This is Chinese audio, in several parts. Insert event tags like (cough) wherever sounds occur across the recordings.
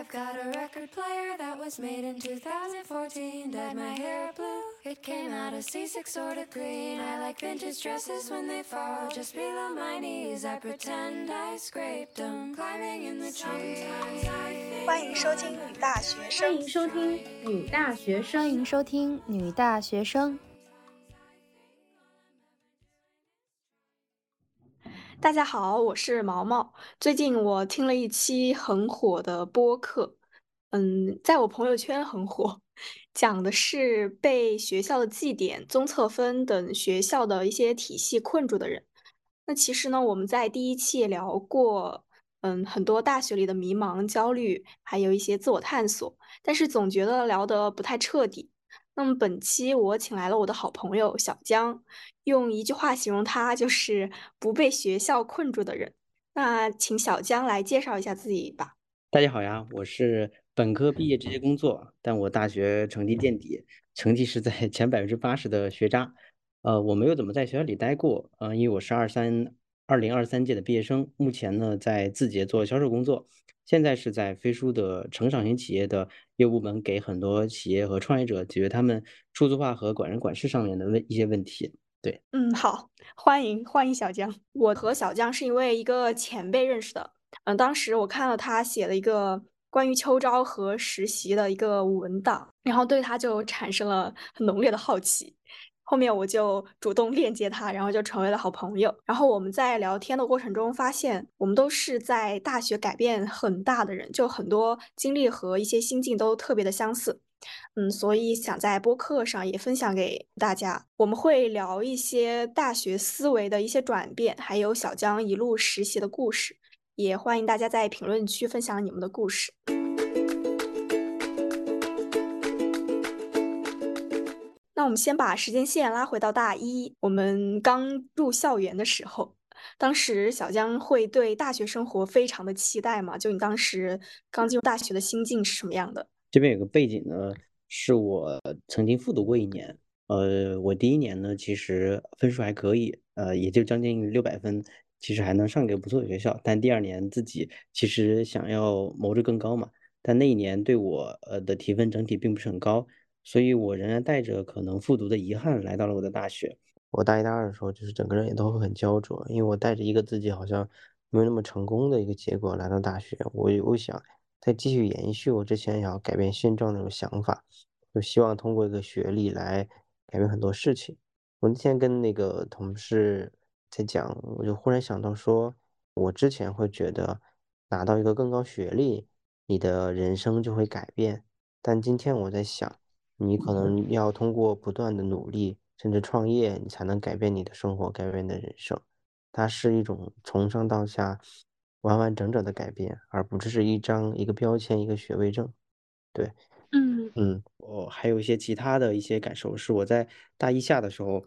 I've got a record player that was made in 2014. Dyed my hair blue, it came out a C6 sort of green. I like vintage dresses when they fall just below my knees. I pretend I scraped them, climbing in the trees. 欢迎收听女大学生，欢迎收听女大学生，欢迎收听女大学生。 大家好，我是毛毛。最近我听了一期很火的播客，嗯，在我朋友圈很火，讲的是被学校的绩点、综测分等学校的一些体系困住的人。那其实呢，我们在第一期也聊过，嗯，很多大学里的迷茫、焦虑，还有一些自我探索，但是总觉得聊得不太彻底。那么本期我请来了我的好朋友小江，用一句话形容他就是不被学校困住的人。那请小江来介绍一下自己吧。大家好呀，我是本科毕业直接工作，但我大学成绩垫底，成绩是在前百分之八十的学渣。呃，我没有怎么在学校里待过，呃，因为我是二三二零二三届的毕业生，目前呢在字节做销售工作。现在是在飞书的成长型企业的业务部门，给很多企业和创业者解决他们数字化和管人管事上面的问一些问题。对，嗯，好，欢迎欢迎小江。我和小江是因为一个前辈认识的。嗯，当时我看了他写了一个关于秋招和实习的一个文档，然后对他就产生了很浓烈的好奇。后面我就主动链接他，然后就成为了好朋友。然后我们在聊天的过程中发现，我们都是在大学改变很大的人，就很多经历和一些心境都特别的相似。嗯，所以想在播客上也分享给大家。我们会聊一些大学思维的一些转变，还有小江一路实习的故事。也欢迎大家在评论区分享你们的故事。那我们先把时间线拉回到大一，我们刚入校园的时候，当时小江会对大学生活非常的期待嘛？就你当时刚进入大学的心境是什么样的？这边有个背景呢，是我曾经复读过一年。呃，我第一年呢，其实分数还可以，呃，也就将近六百分，其实还能上个不错的学校。但第二年自己其实想要谋着更高嘛，但那一年对我呃的提分整体并不是很高。所以，我仍然带着可能复读的遗憾来到了我的大学。我大一、大二的时候，就是整个人也都会很焦灼，因为我带着一个自己好像没有那么成功的一个结果来到大学。我我想再继续延续我之前想要改变现状那种想法，就希望通过一个学历来改变很多事情。我那天跟那个同事在讲，我就忽然想到说，我之前会觉得拿到一个更高学历，你的人生就会改变，但今天我在想。你可能要通过不断的努力，甚至创业，你才能改变你的生活，改变你的人生。它是一种从上到下完完整整的改变，而不只是一张一个标签、一个学位证。对，嗯嗯，我还有一些其他的一些感受，是我在大一下的时候，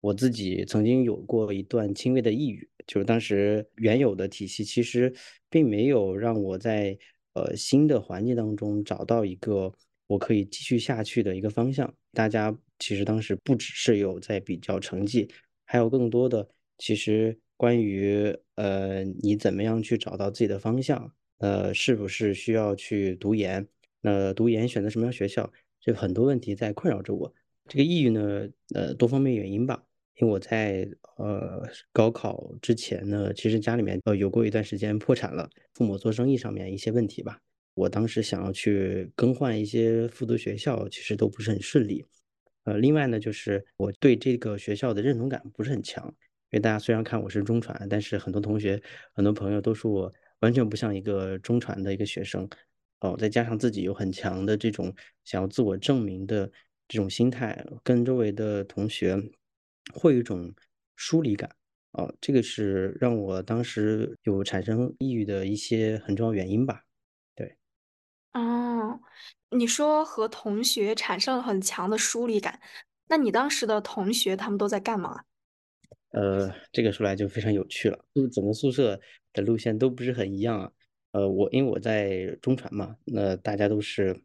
我自己曾经有过一段轻微的抑郁，就是当时原有的体系其实并没有让我在呃新的环境当中找到一个。我可以继续下去的一个方向。大家其实当时不只是有在比较成绩，还有更多的其实关于呃你怎么样去找到自己的方向，呃是不是需要去读研？那读研选择什么样学校？这很多问题在困扰着我。这个抑郁呢，呃多方面原因吧。因为我在呃高考之前呢，其实家里面呃有过一段时间破产了，父母做生意上面一些问题吧。我当时想要去更换一些复读学校，其实都不是很顺利。呃，另外呢，就是我对这个学校的认同感不是很强，因为大家虽然看我是中传，但是很多同学、很多朋友都说我完全不像一个中传的一个学生。哦，再加上自己有很强的这种想要自我证明的这种心态，跟周围的同学会有一种疏离感。哦，这个是让我当时有产生抑郁的一些很重要原因吧。哦，你说和同学产生了很强的疏离感，那你当时的同学他们都在干嘛？呃，这个说来就非常有趣了，就是整个宿舍的路线都不是很一样啊。呃，我因为我在中传嘛，那大家都是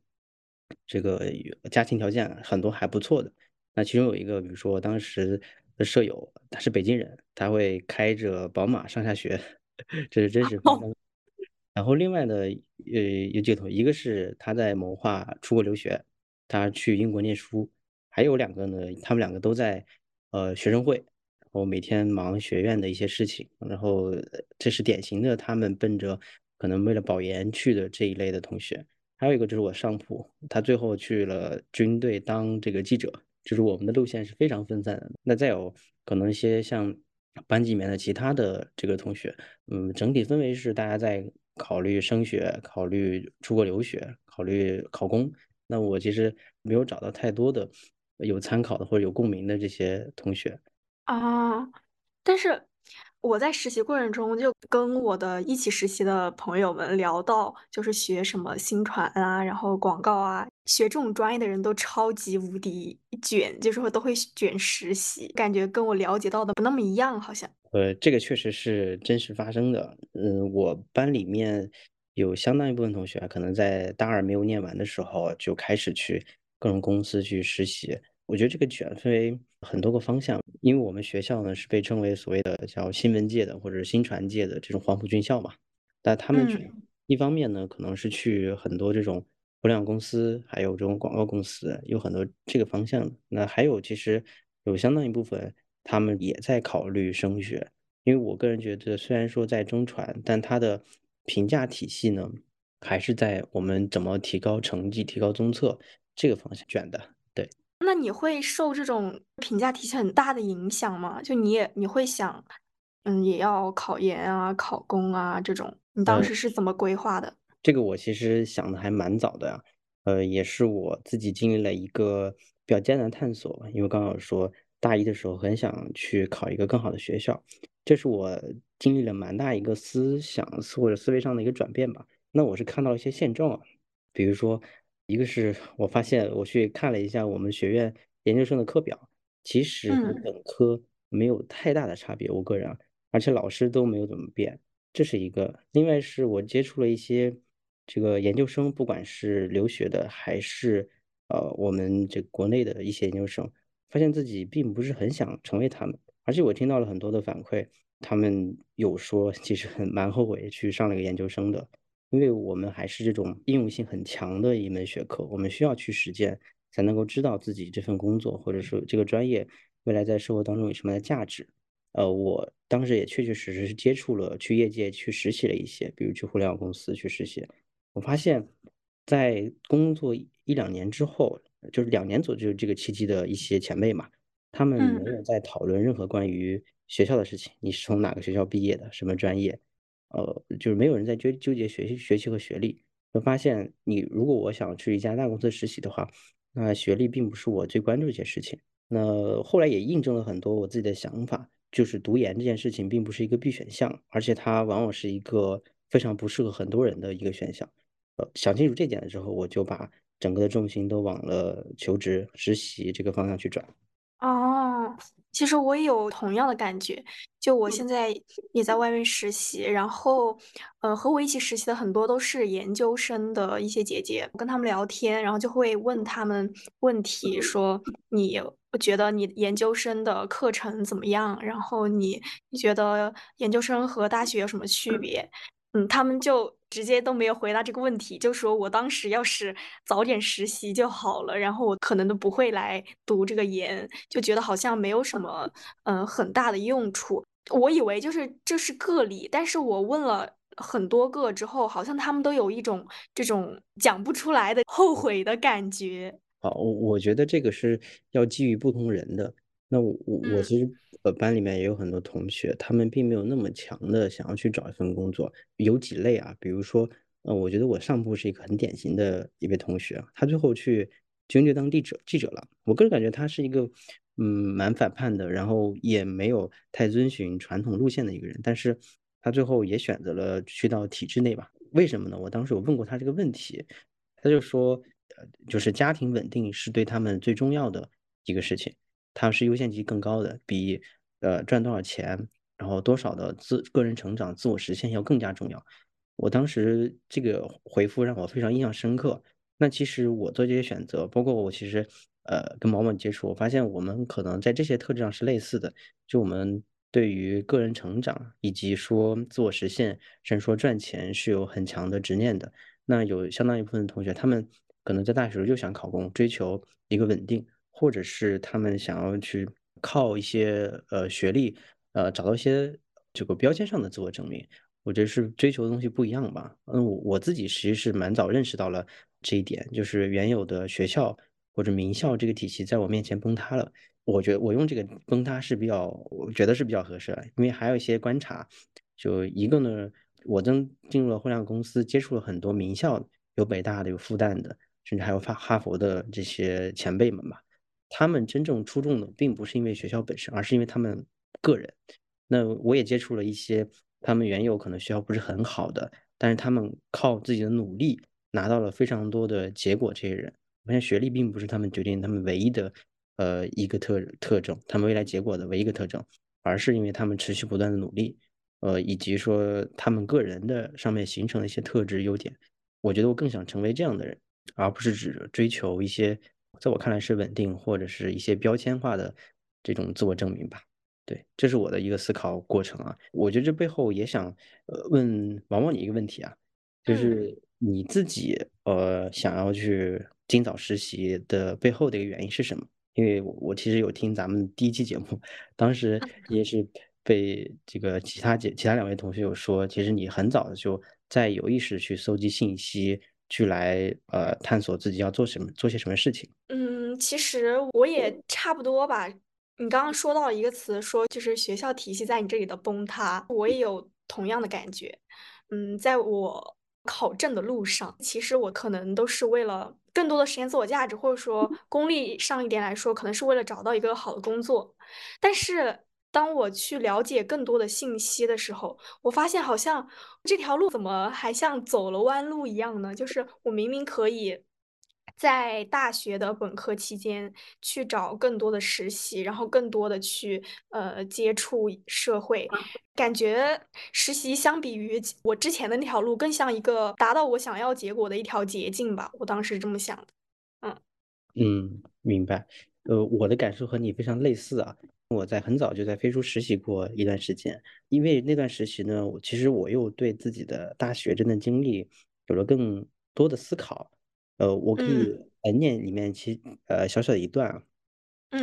这个家庭条件很多还不错的。那其中有一个，比如说当时的舍友，他是北京人，他会开着宝马上下学，(laughs) 这是真实发生。然后另外呢，呃，有几个同学，一个是他在谋划出国留学，他去英国念书，还有两个呢，他们两个都在呃学生会，然后每天忙学院的一些事情，然后这是典型的他们奔着可能为了保研去的这一类的同学。还有一个就是我上铺，他最后去了军队当这个记者，就是我们的路线是非常分散的。那再有可能一些像班级里面的其他的这个同学，嗯，整体氛围是大家在。考虑升学，考虑出国留学，考虑考公。那我其实没有找到太多的有参考的或者有共鸣的这些同学啊。但是我在实习过程中就跟我的一起实习的朋友们聊到，就是学什么新传啊，然后广告啊，学这种专业的人都超级无敌卷，就是会都会卷实习，感觉跟我了解到的不那么一样，好像。呃，这个确实是真实发生的。嗯，我班里面有相当一部分同学，可能在大二没有念完的时候就开始去各种公司去实习。我觉得这个卷分为很多个方向，因为我们学校呢是被称为所谓的叫新闻界的或者新传界的这种黄埔军校嘛。但他们去一方面呢，可能是去很多这种互联网公司，还有这种广告公司，有很多这个方向的。那还有其实有相当一部分。他们也在考虑升学，因为我个人觉得，虽然说在中传，但它的评价体系呢，还是在我们怎么提高成绩、提高综测这个方向卷的。对，那你会受这种评价体系很大的影响吗？就你也你会想，嗯，也要考研啊、考公啊这种，你当时是怎么规划的？这个我其实想的还蛮早的呀，呃，也是我自己经历了一个比较艰难探索，因为刚刚说。大一的时候很想去考一个更好的学校，这是我经历了蛮大一个思想或者思维上的一个转变吧。那我是看到一些现状啊，比如说，一个是我发现我去看了一下我们学院研究生的课表，其实和本科没有太大的差别，我个人，而且老师都没有怎么变，这是一个。另外是我接触了一些这个研究生，不管是留学的还是呃我们这国内的一些研究生。发现自己并不是很想成为他们，而且我听到了很多的反馈，他们有说其实很蛮后悔去上了个研究生的，因为我们还是这种应用性很强的一门学科，我们需要去实践才能够知道自己这份工作或者说这个专业未来在社会当中有什么样的价值。呃，我当时也确确实实是接触了去业界去实习了一些，比如去互联网公司去实习，我发现，在工作一两年之后。就是两年左右这个契机的一些前辈嘛，他们没有在讨论任何关于学校的事情，你是从哪个学校毕业的，什么专业，呃，就是没有人在纠纠结学习学习和学历。会发现，你如果我想去一家大公司实习的话，那学历并不是我最关注的一些事情。那后来也印证了很多我自己的想法，就是读研这件事情并不是一个必选项，而且它往往是一个非常不适合很多人的一个选项。呃，想清楚这点了之后，我就把。整个的重心都往了求职、实习这个方向去转。哦，其实我也有同样的感觉，就我现在也在外面实习，然后，呃，和我一起实习的很多都是研究生的一些姐姐，我跟他们聊天，然后就会问他们问题，说你觉得你研究生的课程怎么样？然后你你觉得研究生和大学有什么区别？嗯，他们就直接都没有回答这个问题，就说我当时要是早点实习就好了，然后我可能都不会来读这个研，就觉得好像没有什么嗯很大的用处。我以为就是这是个例，但是我问了很多个之后，好像他们都有一种这种讲不出来的后悔的感觉。好，我我觉得这个是要基于不同人的。那我我我其实呃班里面也有很多同学，他们并没有那么强的想要去找一份工作。有几类啊，比如说，呃，我觉得我上铺是一个很典型的一位同学，他最后去军队当记者记者了。我个人感觉他是一个嗯蛮反叛的，然后也没有太遵循传统路线的一个人。但是他最后也选择了去到体制内吧？为什么呢？我当时有问过他这个问题，他就说，呃，就是家庭稳定是对他们最重要的一个事情。它是优先级更高的，比呃赚多少钱，然后多少的自个人成长、自我实现要更加重要。我当时这个回复让我非常印象深刻。那其实我做这些选择，包括我其实呃跟毛毛接触，我发现我们可能在这些特质上是类似的。就我们对于个人成长以及说自我实现，甚至说赚钱是有很强的执念的。那有相当一部分同学，他们可能在大学时候就想考公，追求一个稳定，或者是他们想要去靠一些呃学历，呃找到一些这个标签上的自我证明。我觉得是追求的东西不一样吧。嗯，我我自己其实是蛮早认识到了这一点，就是原有的学校或者名校这个体系在我面前崩塌了。我觉得我用这个崩塌是比较，我觉得是比较合适的，因为还有一些观察，就一个呢，我真进入了互联网公司，接触了很多名校，有北大的，有复旦的，甚至还有哈哈佛的这些前辈们吧。他们真正出众的，并不是因为学校本身，而是因为他们个人。那我也接触了一些，他们原有可能学校不是很好的，但是他们靠自己的努力拿到了非常多的结果。这些人，我发现学历并不是他们决定他们唯一的。呃，一个特特征，他们未来结果的唯一一个特征，而是因为他们持续不断的努力，呃，以及说他们个人的上面形成的一些特质优点。我觉得我更想成为这样的人，而不是只追求一些在我看来是稳定或者是一些标签化的这种自我证明吧。对，这是我的一个思考过程啊。我觉得这背后也想呃问王王你一个问题啊，就是你自己呃想要去尽早实习的背后的一个原因是什么？因为我我其实有听咱们第一期节目，当时 (laughs) 也是被这个其他姐、其他两位同学有说，其实你很早就在有意识去搜集信息，去来呃探索自己要做什么、做些什么事情。嗯，其实我也差不多吧。你刚刚说到一个词，说就是学校体系在你这里的崩塌，我也有同样的感觉。嗯，在我考证的路上，其实我可能都是为了。更多的实现自我价值，或者说功利上一点来说，可能是为了找到一个好的工作。但是当我去了解更多的信息的时候，我发现好像这条路怎么还像走了弯路一样呢？就是我明明可以。在大学的本科期间去找更多的实习，然后更多的去呃接触社会，感觉实习相比于我之前的那条路更像一个达到我想要结果的一条捷径吧。我当时这么想的。嗯嗯，明白。呃，我的感受和你非常类似啊。我在很早就在飞书实习过一段时间，因为那段实习呢，我其实我又对自己的大学这段经历有了更多的思考。呃，我可以来念里面其呃小小的一段啊，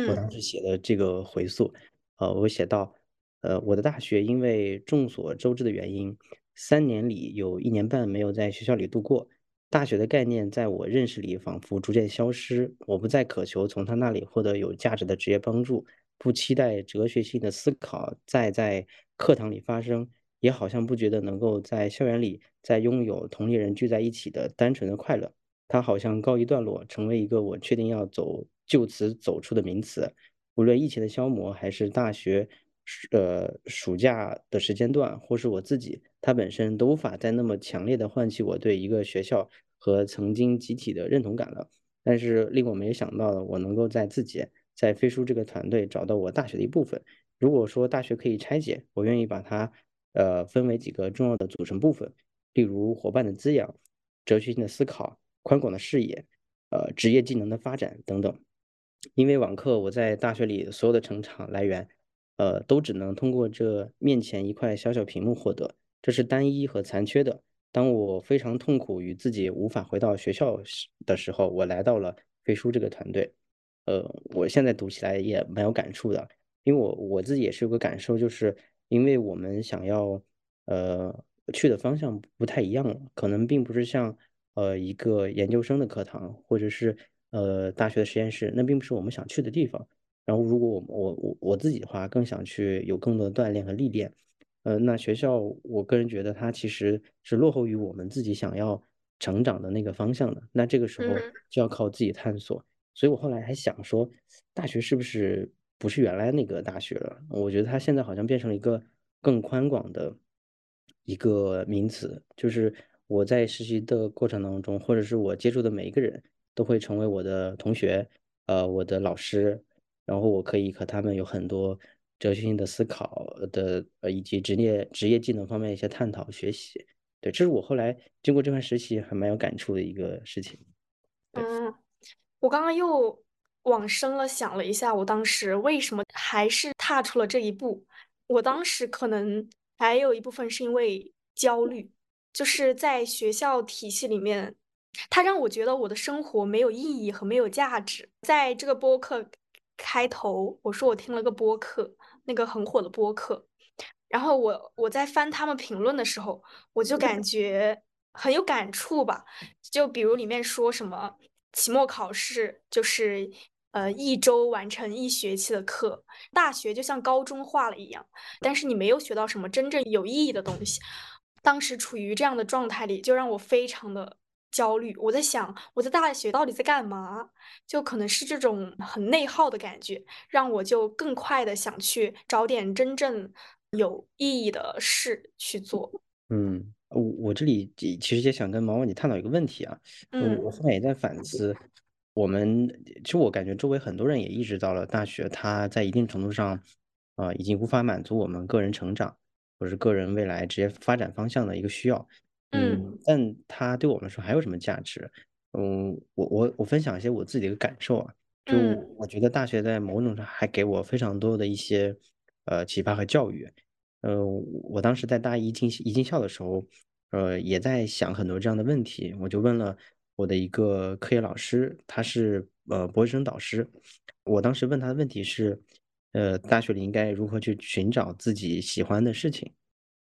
我当时写的这个回溯，呃，我写到，呃，我的大学因为众所周知的原因，三年里有一年半没有在学校里度过，大学的概念在我认识里仿佛逐渐消失，我不再渴求从他那里获得有价值的职业帮助，不期待哲学性的思考再在课堂里发生，也好像不觉得能够在校园里再拥有同龄人聚在一起的单纯的快乐。它好像告一段落，成为一个我确定要走就此走出的名词。无论疫情的消磨，还是大学，呃，暑假的时间段，或是我自己，它本身都无法再那么强烈的唤起我对一个学校和曾经集体的认同感了。但是令我没想到的，我能够在自己在飞书这个团队找到我大学的一部分。如果说大学可以拆解，我愿意把它，呃，分为几个重要的组成部分，例如伙伴的滋养、哲学性的思考。宽广的视野，呃，职业技能的发展等等。因为网课，我在大学里所有的成长来源，呃，都只能通过这面前一块小小屏幕获得，这是单一和残缺的。当我非常痛苦与自己无法回到学校时的时候，我来到了飞书这个团队。呃，我现在读起来也蛮有感触的，因为我我自己也是有个感受，就是因为我们想要呃去的方向不太一样了，可能并不是像。呃，一个研究生的课堂，或者是呃大学的实验室，那并不是我们想去的地方。然后，如果我我我我自己的话，更想去有更多的锻炼和历练。呃，那学校，我个人觉得它其实是落后于我们自己想要成长的那个方向的。那这个时候就要靠自己探索。所以我后来还想说，大学是不是不是原来那个大学了？我觉得它现在好像变成了一个更宽广的一个名词，就是。我在实习的过程当中，或者是我接触的每一个人都会成为我的同学，呃，我的老师，然后我可以和他们有很多哲学性的思考的，呃，以及职业职业技能方面一些探讨学习。对，这是我后来经过这段实习还蛮有感触的一个事情。嗯，我刚刚又往深了想了一下，我当时为什么还是踏出了这一步？我当时可能还有一部分是因为焦虑，就是在学校体系里面，它让我觉得我的生活没有意义和没有价值。在这个播客开头，我说我听了个播客，那个很火的播客，然后我我在翻他们评论的时候，我就感觉很有感触吧。就比如里面说什么期末考试就是。呃，一周完成一学期的课，大学就像高中化了一样，但是你没有学到什么真正有意义的东西。当时处于这样的状态里，就让我非常的焦虑。我在想，我在大学到底在干嘛？就可能是这种很内耗的感觉，让我就更快的想去找点真正有意义的事去做。嗯，我我这里其实也想跟毛毛你探讨一个问题啊。嗯，我后面也在反思。我们其实我感觉周围很多人也意识到了，大学它在一定程度上，啊，已经无法满足我们个人成长或者是个人未来职业发展方向的一个需要。嗯，但它对我们说还有什么价值？嗯，我我我分享一些我自己的一个感受啊，就我觉得大学在某种上还给我非常多的一些呃启发和教育。呃，我当时在大一进一进校的时候，呃，也在想很多这样的问题，我就问了。我的一个科研老师，他是呃博士生导师。我当时问他的问题是，呃，大学里应该如何去寻找自己喜欢的事情？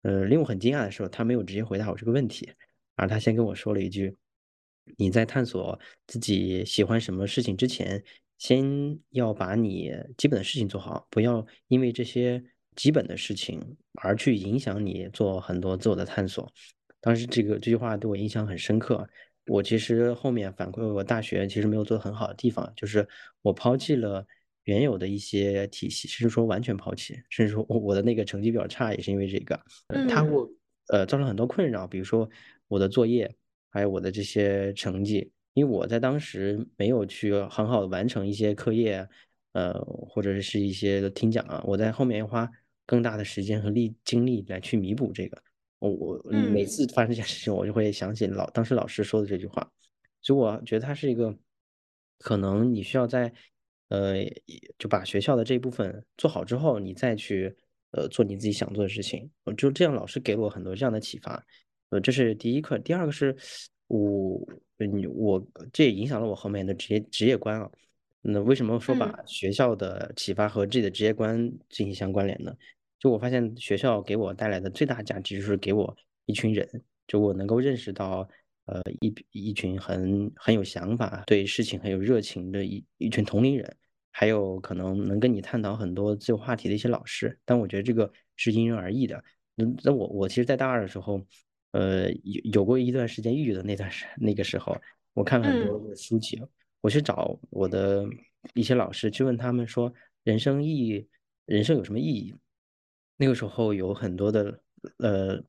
呃，令我很惊讶的是，他没有直接回答我这个问题，而他先跟我说了一句：“你在探索自己喜欢什么事情之前，先要把你基本的事情做好，不要因为这些基本的事情而去影响你做很多自我的探索。”当时这个这句话对我印象很深刻。我其实后面反馈，我大学其实没有做很好的地方，就是我抛弃了原有的一些体系，甚至说完全抛弃，甚至说我的那个成绩比较差，也是因为这个，它会呃造成很多困扰，比如说我的作业，还有我的这些成绩，因为我在当时没有去很好的完成一些课业，呃或者是一些听讲啊，我在后面要花更大的时间和力精力来去弥补这个。我我每次发生这件事情，我就会想起老当时老师说的这句话，所以我觉得他是一个，可能你需要在，呃，就把学校的这一部分做好之后，你再去，呃，做你自己想做的事情。就这样，老师给了我很多这样的启发。呃，这是第一课。第二个是，我，嗯我这也影响了我后面的职业职业观啊。那为什么说把学校的启发和自己的职业观进行相关联呢？就我发现学校给我带来的最大价值就是给我一群人，就我能够认识到，呃，一一群很很有想法、对事情很有热情的一一群同龄人，还有可能能跟你探讨很多自由话题的一些老师。但我觉得这个是因人而异的。那那我我其实，在大二的时候，呃，有有过一段时间抑郁的那段时那个时候，我看了很多的书籍，我去找我的一些老师去问他们说，人生意义，人生有什么意义？那个时候有很多的，呃，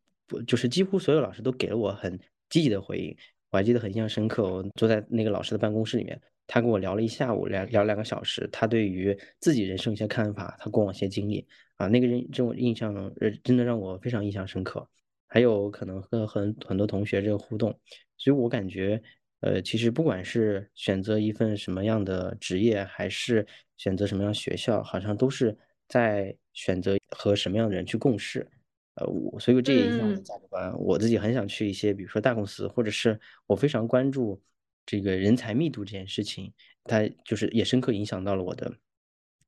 就是几乎所有老师都给了我很积极的回应。我还记得很印象深刻，我坐在那个老师的办公室里面，他跟我聊了一下午，聊聊两个小时，他对于自己人生一些看法，他过往一些经历啊，那个人这种印象，呃，真的让我非常印象深刻。还有可能和很很多同学这个互动，所以我感觉，呃，其实不管是选择一份什么样的职业，还是选择什么样学校，好像都是。在选择和什么样的人去共事，呃，我所以这也影响我的价值观。我自己很想去一些，比如说大公司，或者是我非常关注这个人才密度这件事情，它就是也深刻影响到了我的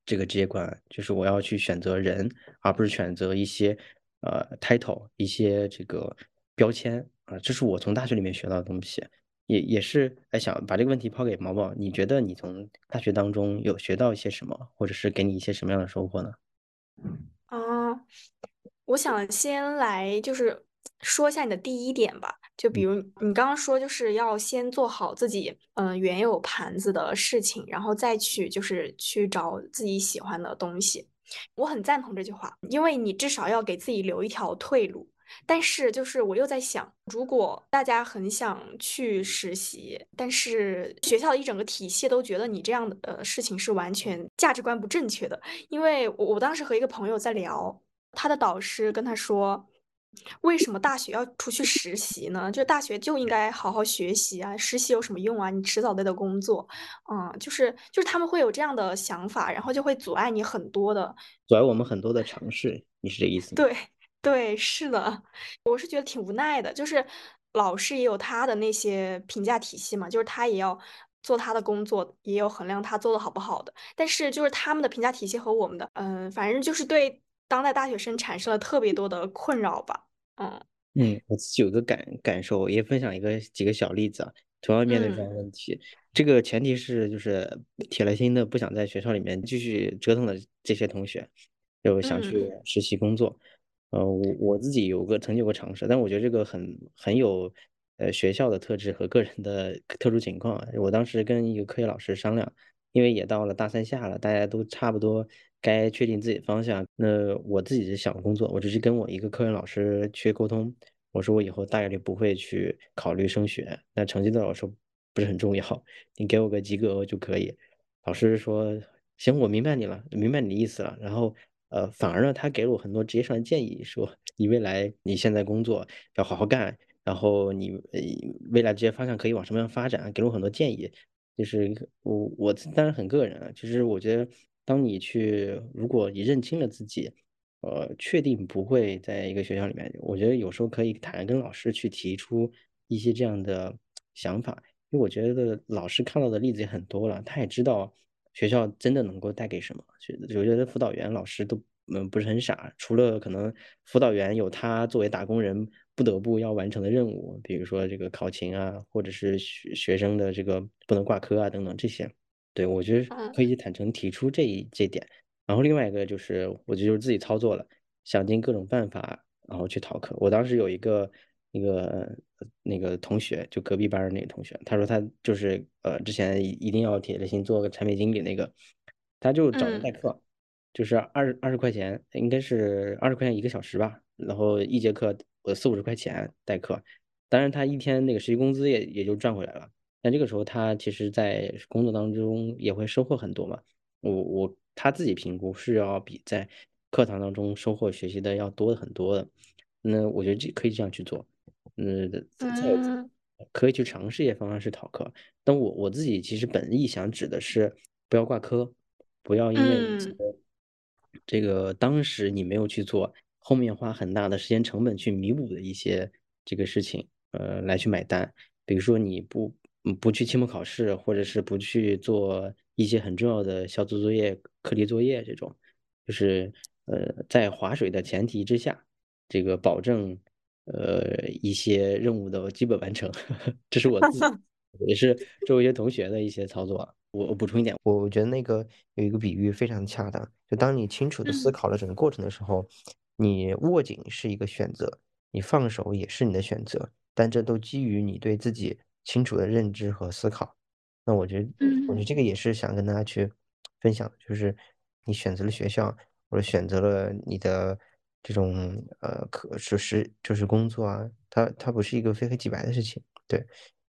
这个职业观，就是我要去选择人，而不是选择一些呃 title 一些这个标签啊。这是我从大学里面学到的东西。也也是哎，想把这个问题抛给毛毛，你觉得你从大学当中有学到一些什么，或者是给你一些什么样的收获呢？啊，我想先来就是说一下你的第一点吧，就比如你刚刚说就是要先做好自己嗯原有盘子的事情，然后再去就是去找自己喜欢的东西。我很赞同这句话，因为你至少要给自己留一条退路。但是，就是我又在想，如果大家很想去实习，但是学校的一整个体系都觉得你这样的呃事情是完全价值观不正确的。因为我我当时和一个朋友在聊，他的导师跟他说，为什么大学要出去实习呢？就大学就应该好好学习啊，实习有什么用啊？你迟早得得工作，嗯，就是就是他们会有这样的想法，然后就会阻碍你很多的，阻碍我们很多的尝试。你是这意思吗？对对，是的，我是觉得挺无奈的。就是老师也有他的那些评价体系嘛，就是他也要做他的工作，也有衡量他做的好不好的。但是就是他们的评价体系和我们的，嗯，反正就是对。当代大学生产生了特别多的困扰吧，嗯嗯，我自己有个感感受，也分享一个几个小例子啊。同样面对这样问题，这个前提是就是铁了心的不想在学校里面继续折腾的这些同学，就想去实习工作。呃，我我自己有个曾经有个尝试，但我觉得这个很很有呃学校的特质和个人的特殊情况。我当时跟一个科学老师商量，因为也到了大三下了，大家都差不多。该确定自己的方向，那我自己是想工作，我只是跟我一个科任老师去沟通，我说我以后大概率不会去考虑升学，那成绩对我说不是很重要，你给我个及格就可以。老师说行，我明白你了，明白你的意思了。然后呃，反而呢，他给了我很多职业上的建议，说你未来你现在工作要好好干，然后你未来职业方向可以往什么样发展，给了我很多建议。就是我我当然很个人啊，就是我觉得。当你去，如果你认清了自己，呃，确定不会在一个学校里面，我觉得有时候可以坦然跟老师去提出一些这样的想法，因为我觉得老师看到的例子也很多了，他也知道学校真的能够带给什么。我觉得辅导员老师都嗯不是很傻，除了可能辅导员有他作为打工人不得不要完成的任务，比如说这个考勤啊，或者是学学生的这个不能挂科啊等等这些。对，我觉得可以坦诚提出这一这点，然后另外一个就是，我觉得就是自己操作了，想尽各种办法，然后去逃课。我当时有一个那个那个同学，就隔壁班的那个同学，他说他就是呃之前一定要铁了心做个产品经理那个，他就找人代课，就是二二十块钱，应该是二十块钱一个小时吧，然后一节课我四五十块钱代课，当然他一天那个实习工资也也就赚回来了。但这个时候，他其实，在工作当中也会收获很多嘛。我我他自己评估是要比在课堂当中收获学习的要多很多的。那我觉得这可以这样去做。嗯，再可以去尝试一些方式逃课。但我我自己其实本意想指的是，不要挂科，不要因为这个当时你没有去做，后面花很大的时间成本去弥补的一些这个事情，呃，来去买单。比如说你不。嗯，不去期末考试，或者是不去做一些很重要的小组作业、课题作业这种，就是呃，在划水的前提之下，这个保证呃一些任务的基本完成，(laughs) 这是我自己 (laughs) 也是周围一些同学的一些操作。我我补充一点，我我觉得那个有一个比喻非常恰当，就当你清楚的思考了整个过程的时候，你握紧是一个选择，你放手也是你的选择，但这都基于你对自己。清楚的认知和思考，那我觉得，我觉得这个也是想跟大家去分享，就是你选择了学校，或者选择了你的这种呃，可就是就是工作啊，它它不是一个非黑即白的事情。对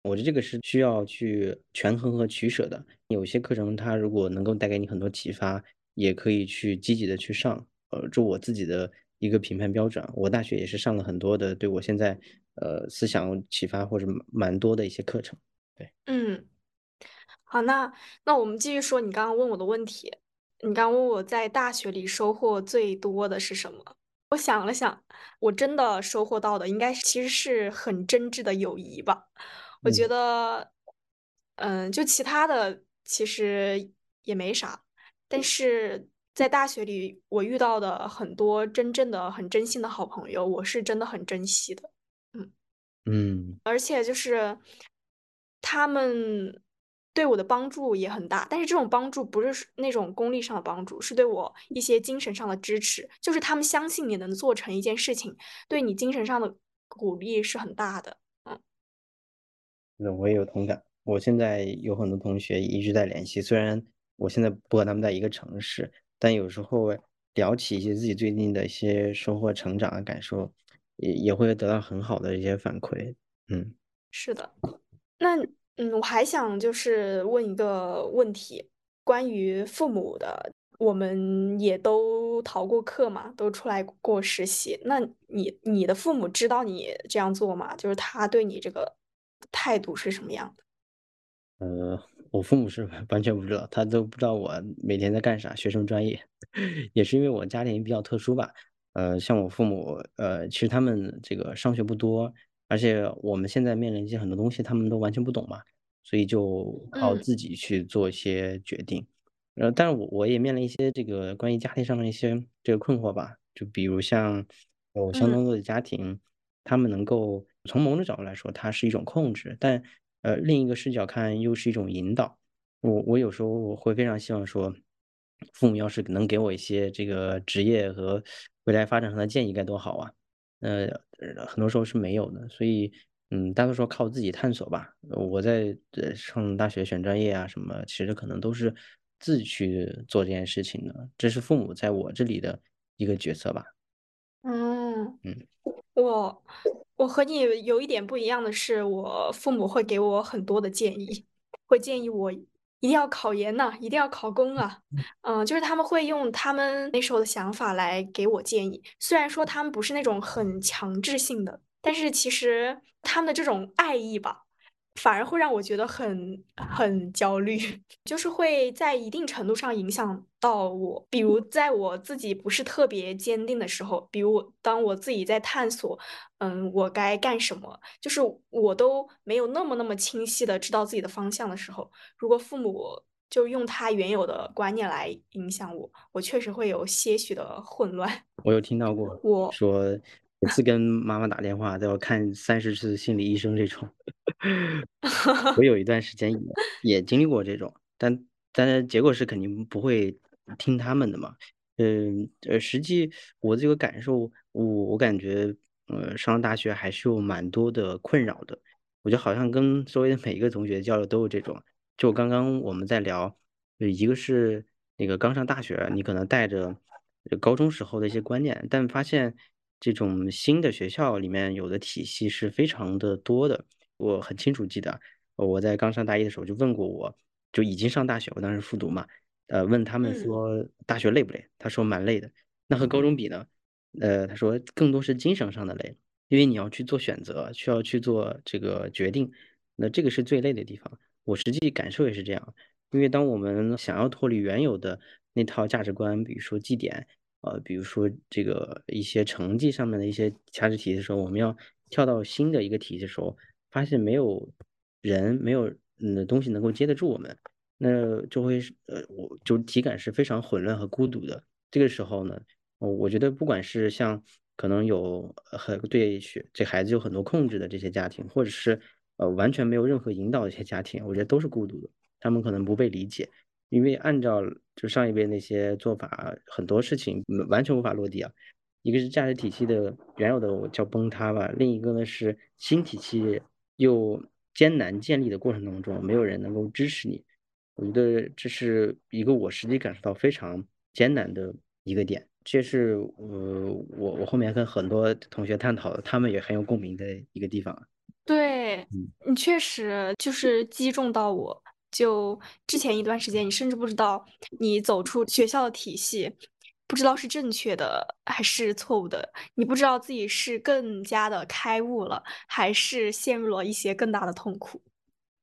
我觉得这个是需要去权衡和取舍的。有些课程它如果能够带给你很多启发，也可以去积极的去上。呃，就我自己的一个评判标准，我大学也是上了很多的，对我现在。呃，思想启发或者蛮多的一些课程，对，嗯，好，那那我们继续说你刚刚问我的问题。你刚问我在大学里收获最多的是什么？我想了想，我真的收获到的应该其实是很真挚的友谊吧。我觉得，嗯，就其他的其实也没啥，但是在大学里我遇到的很多真正的很真心的好朋友，我是真的很珍惜的。嗯，而且就是他们对我的帮助也很大，但是这种帮助不是那种功利上的帮助，是对我一些精神上的支持。就是他们相信你能做成一件事情，对你精神上的鼓励是很大的。嗯，那我也有同感。我现在有很多同学一直在联系，虽然我现在不和他们在一个城市，但有时候聊起一些自己最近的一些收获、成长的感受。也也会得到很好的一些反馈，嗯，是的，那嗯，我还想就是问一个问题，关于父母的，我们也都逃过课嘛，都出来过实习。那你你的父母知道你这样做吗？就是他对你这个态度是什么样的？呃，我父母是 (laughs) 完全不知道，他都不知道我每天在干啥，学什么专业。(laughs) 也是因为我家庭比较特殊吧，呃，像我父母，呃，其实他们这个上学不多，而且我们现在面临一些很多东西，他们都完全不懂嘛，所以就靠嗯。自己去做一些决定。呃，但是我我也面临一些这个关于家庭上的一些这个困惑吧，就比如像有相嗯。当多的家庭，他们能够从某种角度来说，它是一种控制，但，呃，另一个视角看又是一种引导。我我有时候我会非常希望说，父母要是能给我一些这个职业和未来发展上的建议该多好啊。呃，很多时候是没有的，所以，嗯，大多数靠自己探索吧。我在，呃，上大学选专业啊什么，其实可能都是自己去做这件事情的，这是父母在我这里的一个角色吧。嗯，嗯。我我和你有一点不一样的是，我父母会给我很多的建议，会建议我一定要考研呐，一定要考公啊。嗯，就是他们会用他们那时候的想法来给我建议，虽然说他们不是那种很强制性的，但是其实他们的这种爱意吧，反而会让我觉得很很焦虑。(laughs) 就是会在一定程度上影响到我，比如在我自己不是特别坚定的时候，比如当我自己在探索，嗯，我该干什么，就是我都没有那么那么清晰的知道自己的方向的时候，如果父母就用他原有的观念来影响我，我确实会有些许的混乱。我有听到过，我说每次跟妈妈打电话都要看三十次心理医生这种。我 (laughs) 有一段时间也也经历过这种，但但是结果是肯定不会听他们的嘛。嗯，呃，实际我这个感受，我我感觉，呃，上了大学还是有蛮多的困扰的。我觉得好像跟周围的每一个同学交流都有这种，就刚刚我们在聊，一个是那个刚上大学，你可能带着高中时候的一些观念，但发现这种新的学校里面有的体系是非常的多的。我很清楚记得，我在刚上大一的时候就问过我就已经上大学，我当时复读嘛，呃，问他们嗯。说大学累不累？他说蛮累的。那和高中比呢？呃，他说更多是精神上的累，因为你要去做选择，需要去做这个决定，那这个是最累的地方。我实际感受也是这样，因为当我们想要脱离原有的那套价值观，比如说绩点，呃，比如说这个一些成绩上面的一些价值体系的时候，我们要跳到新的一个体系的时候，发现没有人，没有，嗯，东西能够接得住我们，那就会呃，我就体感是非常混乱和孤独的。这个时候呢，我觉得不管是像可能有很对学这孩子有很多控制的这些家庭，或者是，呃，完全没有任何引导的一些家庭，我觉得都是孤独的。他们可能不被理解，因为按照就上一辈那些做法，很多事情完全无法落地啊。一个是价值体系的原有的叫崩塌吧，另一个呢是新体系又艰难建立的过程当中，没有人能够支持你。我觉得这是一个我实际感受到非常艰难的一个点，这是，呃，我我后面跟很多同学探讨的，他们也很有共鸣的一个地方。对，嗯。你确实就是击中到我。就之前一段时间，你甚至不知道你走出学校的体系，不知道是正确的还是错误的，你不知道自己是更加的开悟了，还是陷入了一些更大的痛苦。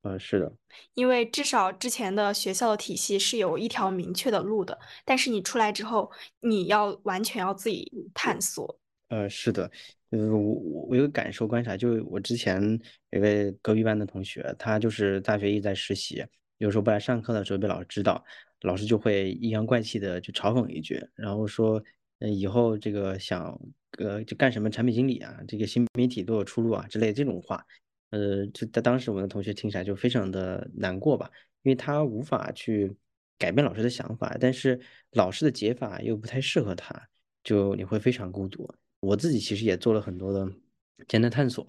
呃，是的。因为至少之前的学校的体系是有一条明确的路的，但是你出来之后，你要完全要自己探索。呃，是的。呃，我我有个感受观察，就是我之前有位隔壁班的同学，他就是大学一直在实习，有时候不来上课的时候被老师知道，老师就会阴阳怪气的就嘲讽一句，然后说，嗯，以后这个想，呃，就干什么产品经理啊，这个新媒体都有出路啊之类这种话。呃，就在当时我们的同学听起来就非常的难过吧，因为他无法去改变老师的想法，但是老师的解法又不太适合他，就你会非常孤独。我自己其实也做了很多的艰难探索，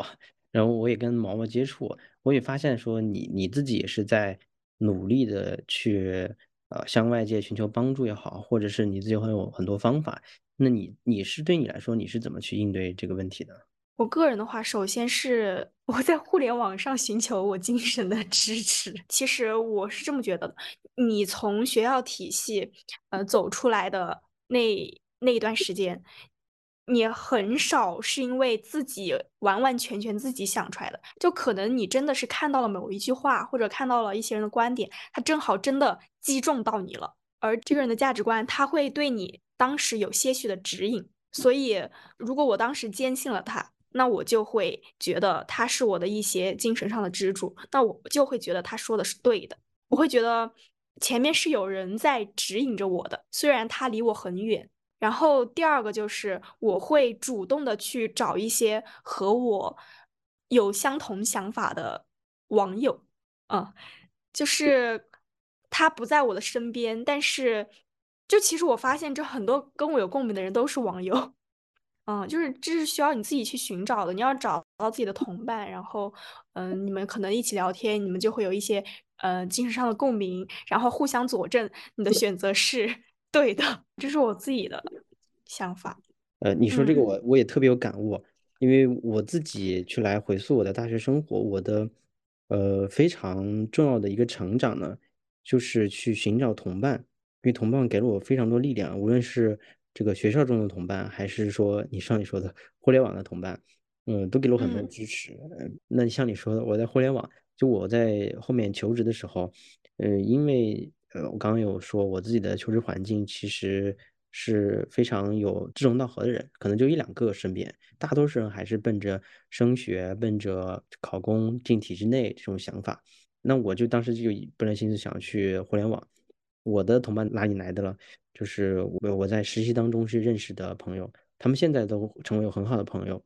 然后我也跟毛毛接触，我也发现说你你自己也是在努力的去，呃，向外界寻求帮助也好，或者是你自己会有很多方法，那你你是对你来说，你是怎么去应对这个问题的？我个人的话，首先是 (laughs) 我在互联网上寻求我精神的支持。其实我是这么觉得的，你从学校体系，呃，走出来的那那一段时间，你很少是因为自己完完全全自己想出来的，就可能你真的是看到了某一句话，或者看到了一些人的观点，他正好真的击中到你了，而这个人的价值观，他会对你当时有些许的指引。所以，如果我当时坚信了他。那我就会觉得他是我的一些精神上的支柱，那我就会觉得他说的是对的，我会觉得前面是有人在指引着我的，虽然他离我很远。然后第二个就是我会主动的去找一些和我有相同想法的网友，嗯，就是他不在我的身边，但是就其实我发现这很多跟我有共鸣的人都是网友。(laughs) 嗯，就是这是需要你自己去寻找的。你要找到自己的同伴，然后，嗯，你们可能一起聊天，你们就会有一些呃精神上的共鸣，然后互相佐证你的选择是对的。这是我自己的想法。呃，你说这个我我也特别有感悟，因为我自己去来回溯我的大学生活，我的呃非常重要的一个成长呢，就是去寻找同伴，因为同伴给了我非常多力量，无论是。这个学校中的同伴，还是说你上你说的互联网的同伴，嗯，都给了我很多支持。那像你说的，我在互联网，就我在后面求职的时候，呃，因为呃，我刚刚有说我自己的求职环境其实是非常有志同道合的人，可能就一两个身边，大多数人还是奔着升学、奔着考公进体制内这种想法。那我就当时就本来心思想去互联网。我的同伴哪里来的了？就是我我在实习当中是认识的朋友，他们现在都成为很好的朋友。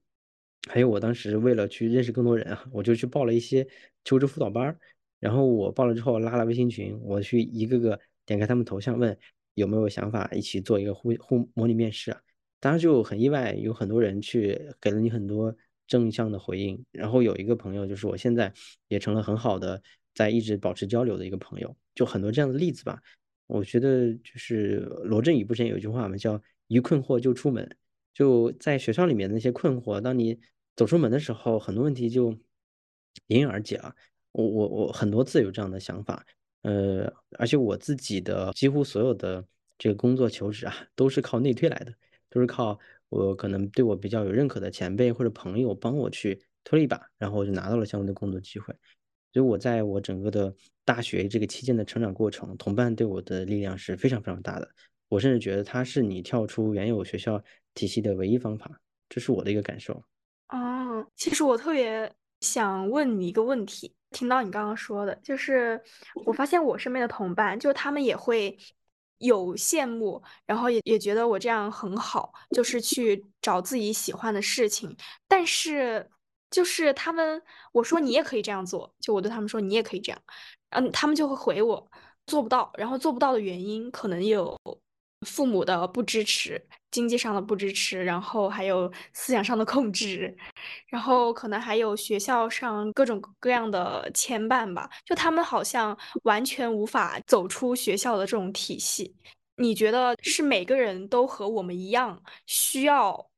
还有我当时为了去认识更多人啊，我就去报了一些求职辅导班儿然后我报了之后拉了微信群，我去一个个点开他们头像问有没有想法一起做一个互互模拟面试啊。当时就很意外，有很多人去给了你很多正向的回应。然后有一个朋友就是我现在也成了很好的在一直保持交流的一个朋友，就很多这样的例子吧。我觉得就是罗振宇不是有一句话嘛，叫一困惑就出门。就在学校里面的那些困惑，当你走出门的时候，很多问题就迎刃而解了。我我我很多次有这样的想法，呃，而且我自己的几乎所有的这个工作求职啊，都是靠内推来的，都是靠我可能对我比较有认可的前辈或者朋友帮我去推了一把，然后我就拿到了相应的工作机会。所以我在我整个的大学这个期间的成长过程，同伴对我的力量是非常非常大的。我甚至觉得他是你跳出原有学校体系的唯一方法，这是我的一个感受。哦，其实我特别想问你一个问题，听到你刚刚说的，就是我发现我身边的同伴，就他们也会有羡慕，然后也也觉得我这样很好，就是去找自己喜欢的事情，但是。就是他们，我说你也可以这样做，就我对他们说你也可以这样，嗯，他们就会回我做不到，然后做不到的原因可能有父母的不支持，经济上的不支持，然后还有思想上的控制，然后可能还有学校上各种各样的牵绊吧，就他们好像完全无法走出学校的这种体系。你觉得是每个人都和我们一样需要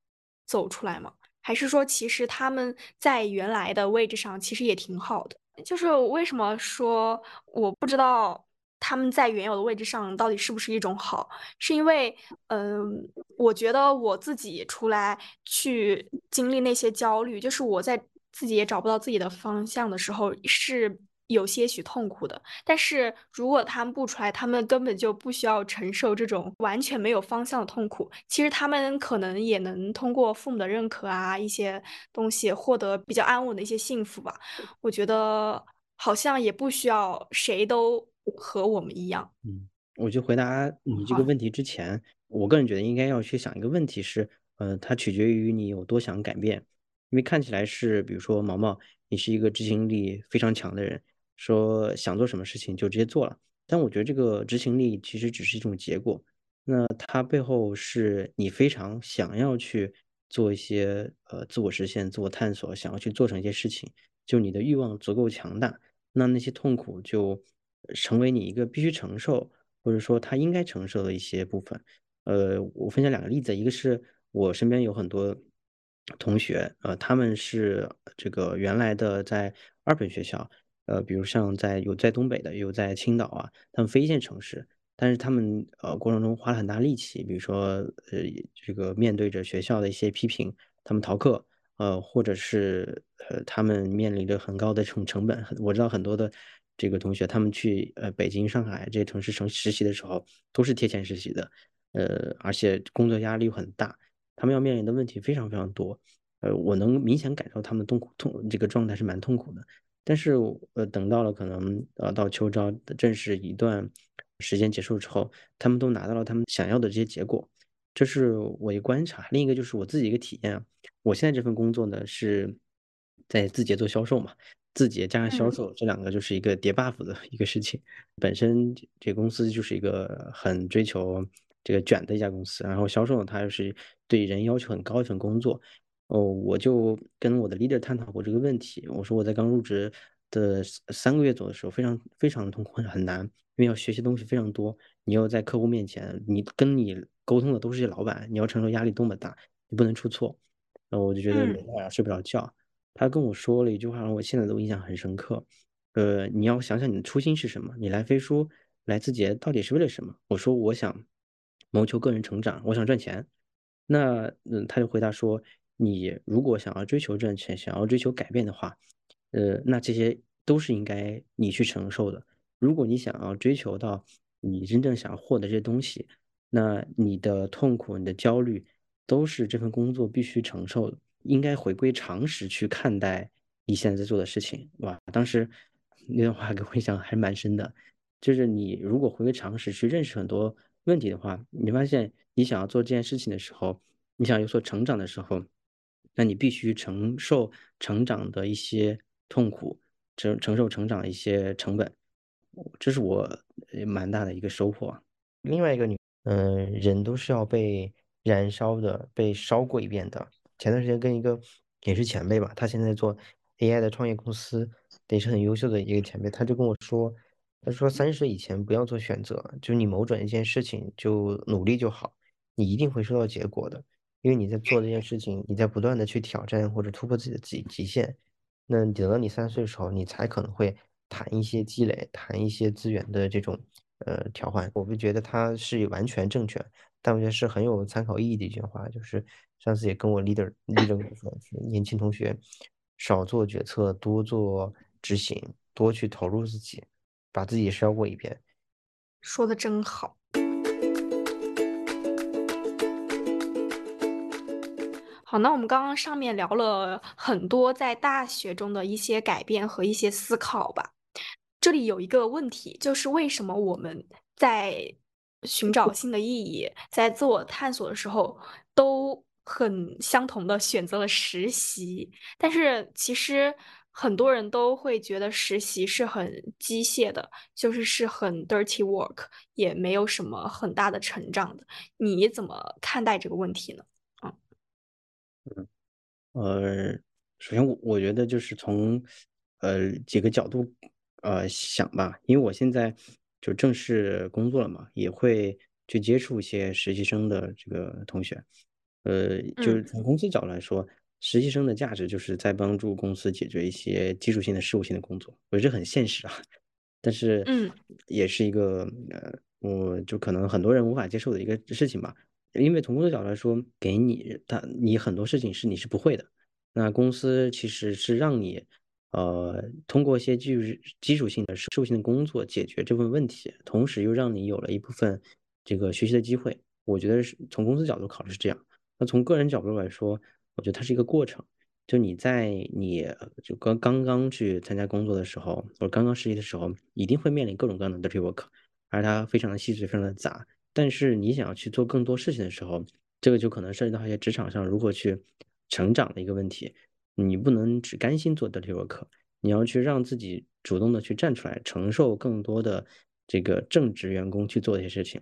走出来吗？还是说，其实他们在原来的位置上其实也挺好的。就是为什么说我不知道他们在原有的位置上到底是不是一种好？是因为，嗯，我觉得我自己出来去经历那些焦虑，就是我在自己也找不到自己的方向的时候是。有些许痛苦的，但是如果他们不出来，他们根本就不需要承受这种完全没有方向的痛苦。其实他们可能也能通过父母的认可啊，一些东西获得比较安稳的一些幸福吧。我觉得好像也不需要谁都和我们一样。嗯，我就回答你这个问题之前，我个人觉得应该要去想一个问题是，呃，它取决于你有多想改变。因为看起来是，比如说毛毛，你是一个执行力非常强的人。说想做什么事情就直接做了，但我觉得这个执行力其实只是一种结果，那它背后是你非常想要去做一些呃自我实现、自我探索，想要去做成一些事情，就你的欲望足够强大，那那些痛苦就成为你一个必须承受，或者说他应该承受的一些部分。呃，我分享两个例子，一个是我身边有很多同学，呃，他们是这个原来的在二本学校，呃，比如像在有在东北的，有在青岛啊，他们非一线城市，但是他们呃过程中花了很大力气，比如说呃这个面对着学校的一些批评，他们逃课，呃，或者是呃他们面临着很高的成成本，我知道很多的这个同学，他们去呃北京、上海这些城市城实习的时候，都是贴钱实习的，呃，而且工作压力很大。他们要面临的问题非常非常多，呃，我能明显感受他们痛苦痛这个状态是蛮痛苦的。但是，呃，等到了可能呃到秋招的正式一段时间结束之后，他们都拿到了他们想要的这些结果，这是我一观察。另一个就是我自己一个体验啊，我现在这份工作呢是在字节做销售嘛，字节加上销售这两个就是一个叠 buff 的一个事情。本身这公司就是一个很追求。这个卷的一家公司，然后销售呢，它又是对人要求很高一份工作，哦，我就跟我的 leader 探讨过这个问题。我说我在刚入职的三个月左右的时候，非常非常痛苦，很难，因为要学习东西非常多。你要在客户面前，你跟你沟通的都是些老板，你要承受压力多么大，你不能出错。然后我就觉得每天晚上睡不着觉。他跟我说了一句话，让我现在都印象很深刻。呃，你要想想你的初心是什么？你来飞书、来字节到底是为了什么？我说我想。谋求个人成长，我想赚钱。那嗯，他就回答说：“你如果想要追求赚钱，想要追求改变的话，呃，那这些都是应该你去承受的。如果你想要追求到你真正想要获得这些东西，那你的痛苦、你的焦虑都是这份工作必须承受的。应该回归常识去看待你现在在做的事情。哇，当时那段话给我印象还是蛮深的。就是你如果回归常识去认识很多。”问题的话，你发现你想要做这件事情的时候，你想有所成长的时候，那你必须承受成长的一些痛苦，承承受成长的一些成本，这是我蛮大的一个收获。另外一个，你嗯，人都是要被燃烧的，被烧过一遍的。前段时间跟一个也是前辈吧，他现在做 AI 的创业公司，也是很优秀的一个前辈，他就跟我说。他说：“三十岁以前不要做选择，就你某转一件事情就努力就好，你一定会收到结果的。因为你在做这件事情，你在不断的去挑战或者突破自己的极极限。那等到你三十岁的时候，你才可能会谈一些积累，谈一些资源的这种呃调换。我不觉得他是完全正确，但我觉得是很有参考意义的一句话。就是上次也跟我 leader leader 说，是年轻同学少做决策，多做执行，多去投入自己。”把自己烧过一遍，说的真好。好，那我们刚刚上面聊了很多在大学中的一些改变和一些思考吧。这里有一个问题，就是为什么我们在寻找新的意义、在自我探索的时候，都很相同的选择了实习？但是其实。很多人都会觉得实习是很机械的，就是是很 dirty work，也没有什么很大的成长的。你怎么看待这个问题呢？嗯嗯呃，首先我我觉得就是从呃几个角度呃想吧，因为我现在就正式工作了嘛，也会去接触一些实习生的这个同学，呃，就是从公司角度来说。实习生的价值就是在帮助公司解决一些基础性的事务性的工作，我觉得很现实啊。但是，嗯，也是一个呃，我就可能很多人无法接受的一个事情吧。因为从工作角度来说，给你他你很多事情是你是不会的。那公司其实是让你呃通过一些基础基础性的事务性的工作解决这份问题，同时又让你有了一部分这个学习的机会。我觉得是从公司角度考虑是这样。那从个人角度来说。我觉得它是一个过程，就你在你就刚刚刚去参加工作的时候，或者刚刚实习的时候，一定会面临各种各样的 dirty work，而它非常的细致，非常的杂。但是你想要去做更多事情的时候，这个就可能涉及到一些职场上如何去成长的一个问题。你不能只甘心做 dirty work，你要去让自己主动的去站出来，承受更多的这个正职员工去做一些事情。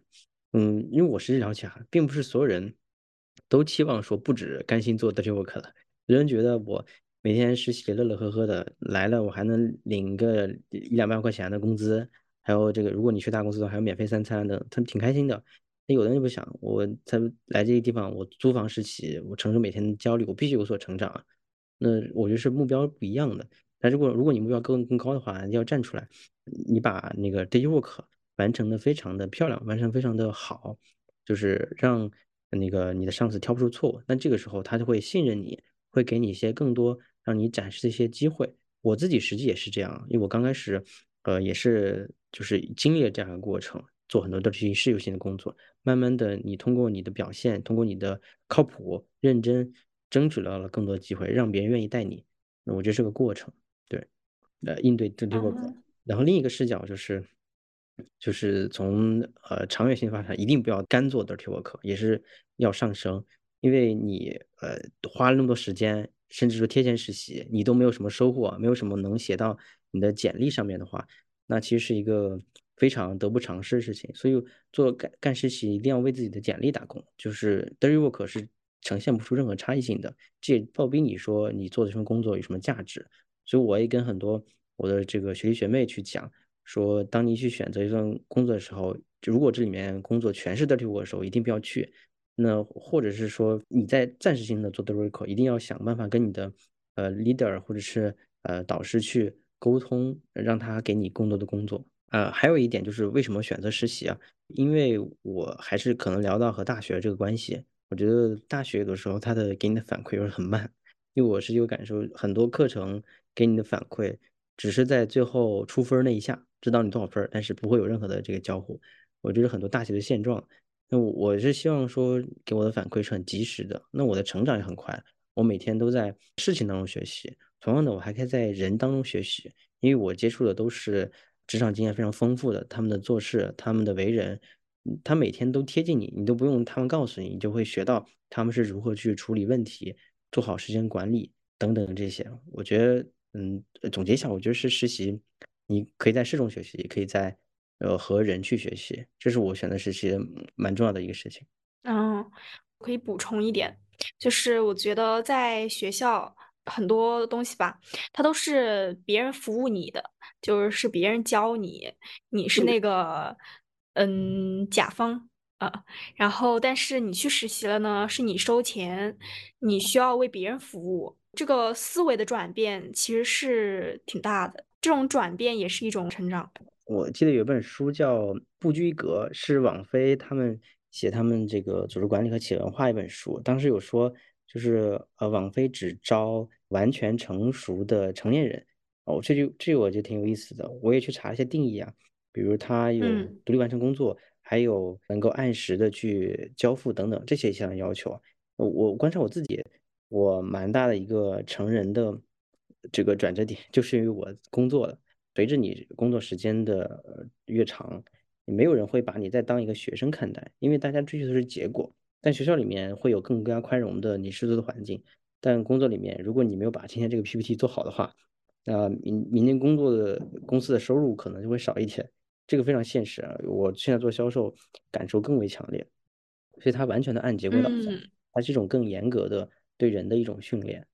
嗯，因为我实际了解哈，并不是所有人。都期望说不止甘心做 dirty work 了，有人觉得我每天实习乐乐呵呵的来了，我还能领个一两万块钱的工资，还有这个如果你去大公司的话还有免费三餐的，他们挺开心的。那有的人就不想，我才来这个地方，我租房实习，我承受每天的焦虑，我必须有所成长啊。那我觉得是目标不一样的。但如果如果你目标更更高的话，要站出来，你把那个 day work 完成的非常的漂亮，完成非常的好，就是让那个你的上司挑不出错误。那这个时候他就会信任你，会给你一些更多让你展示的一些机会。我自己实际也是这样，因为我刚开始，呃，也是就是经历了这样一个过程。做很多的这些事务性的工作，慢慢的，你通过你的表现，通过你的靠谱、认真，争取到了更多机会，让别人愿意带你。那我觉得是个过程，对，呃，应对这这个。然后另一个视角就是，就是从呃长远性发展，一定不要干做 dirty work，也是要上升。因为你呃花了那么多时间，甚至说贴钱实习，你都没有什么收获，没有什么能写到你的简历上面的话，那其实是一个。非常得不偿失的事情，所以做干干实习一定要为自己的简历打工。就是 dirty work 是呈现不出任何差异性的，这也倒逼你说你做的这份工作有什么价值。所以我也跟很多我的这个学弟学妹去讲，说当你去选择一份工作的时候，如果这里面工作全是 dirty work 的时候，一定不要去。那或者是说你在暂时性的做 dirty work，一定要想办法跟你的呃 leader 或者是呃导师去沟通，让他给你更多的工作。呃，还有一点就是为什么选择实习啊？因为我还是可能聊到和大学这个关系。我觉得大学有的时候他的给你的反馈又是很慢，因为我是有感受，很多课程给你的反馈只是在最后出分那一下知道你多少分，但是不会有任何的这个交互。我觉得很多大学的现状。那我是希望说给我的反馈是很及时的，那我的成长也很快。我每天都在事情当中学习，同样的我还可以在人当中学习，因为我接触的都是。职场经验非常丰富的，他们的做事，他们的为人，他每天都贴近你，你都不用他们告诉你，你就会学到他们是如何去处理问题，做好时间管理等等这些。我觉得，嗯，总结一下，我觉得是实习，你可以在事中学习，也可以在呃和人去学习，这是我选择实习蛮重要的一个事情。嗯，可以补充一点，就是我觉得在学校。很多东西吧，它都是别人服务你的，就是是别人教你，你是那个嗯甲方啊。然后，但是你去实习了呢，是你收钱，你需要为别人服务。这个思维的转变其实是挺大的，这种转变也是一种成长。我记得有本书叫《不拘一格》，是网飞他们写他们这个组织管理和企业文化一本书，当时有说。就是呃，网飞只招完全成熟的成年人哦，这就这我觉得挺有意思的。我也去查一些定义啊，比如他有独立完成工作，还有能够按时的去交付等等这些项要求。我观察我自己，我蛮大的一个成人的这个转折点，就是因为我工作了。随着你工作时间的越长，没有人会把你再当一个学生看待，因为大家追求的是结果。但学校里面会有更加宽容的你师资的环境，但工作里面，如果你没有把今天这个 PPT 做好的话，那明明年工作的公司的收入可能就会少一点，这个非常现实啊！我现在做销售，感受更为强烈，所以它完全的按结果导向，它是一种更严格的对人的一种训练。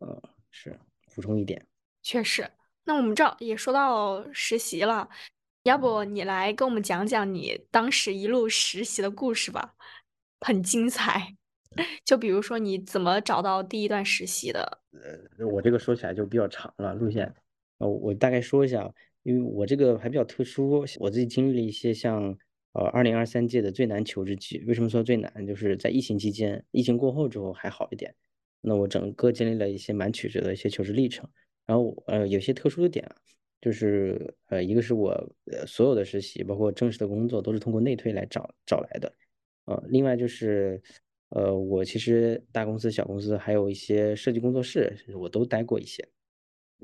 呃，是补充一点，确实。那我们这也说到实习了，要不你来跟我们讲讲你当时一路实习的故事吧？很精彩，(laughs) 就比如说你怎么找到第一段实习的？呃，我这个说起来就比较长了路线，呃，我大概说一下，因为我这个还比较特殊，我自己经历了一些像呃二零二三届的最难求职季。为什么说最难？就是在疫情期间，疫情过后之后还好一点。那我整个经历了一些蛮曲折的一些求职历程。然后呃，有些特殊的点啊，就是呃，一个是我呃所有的实习，包括正式的工作，都是通过内推来找找来的。呃，另外就是，呃，我其实大公司、小公司还有一些设计工作室，我都待过一些。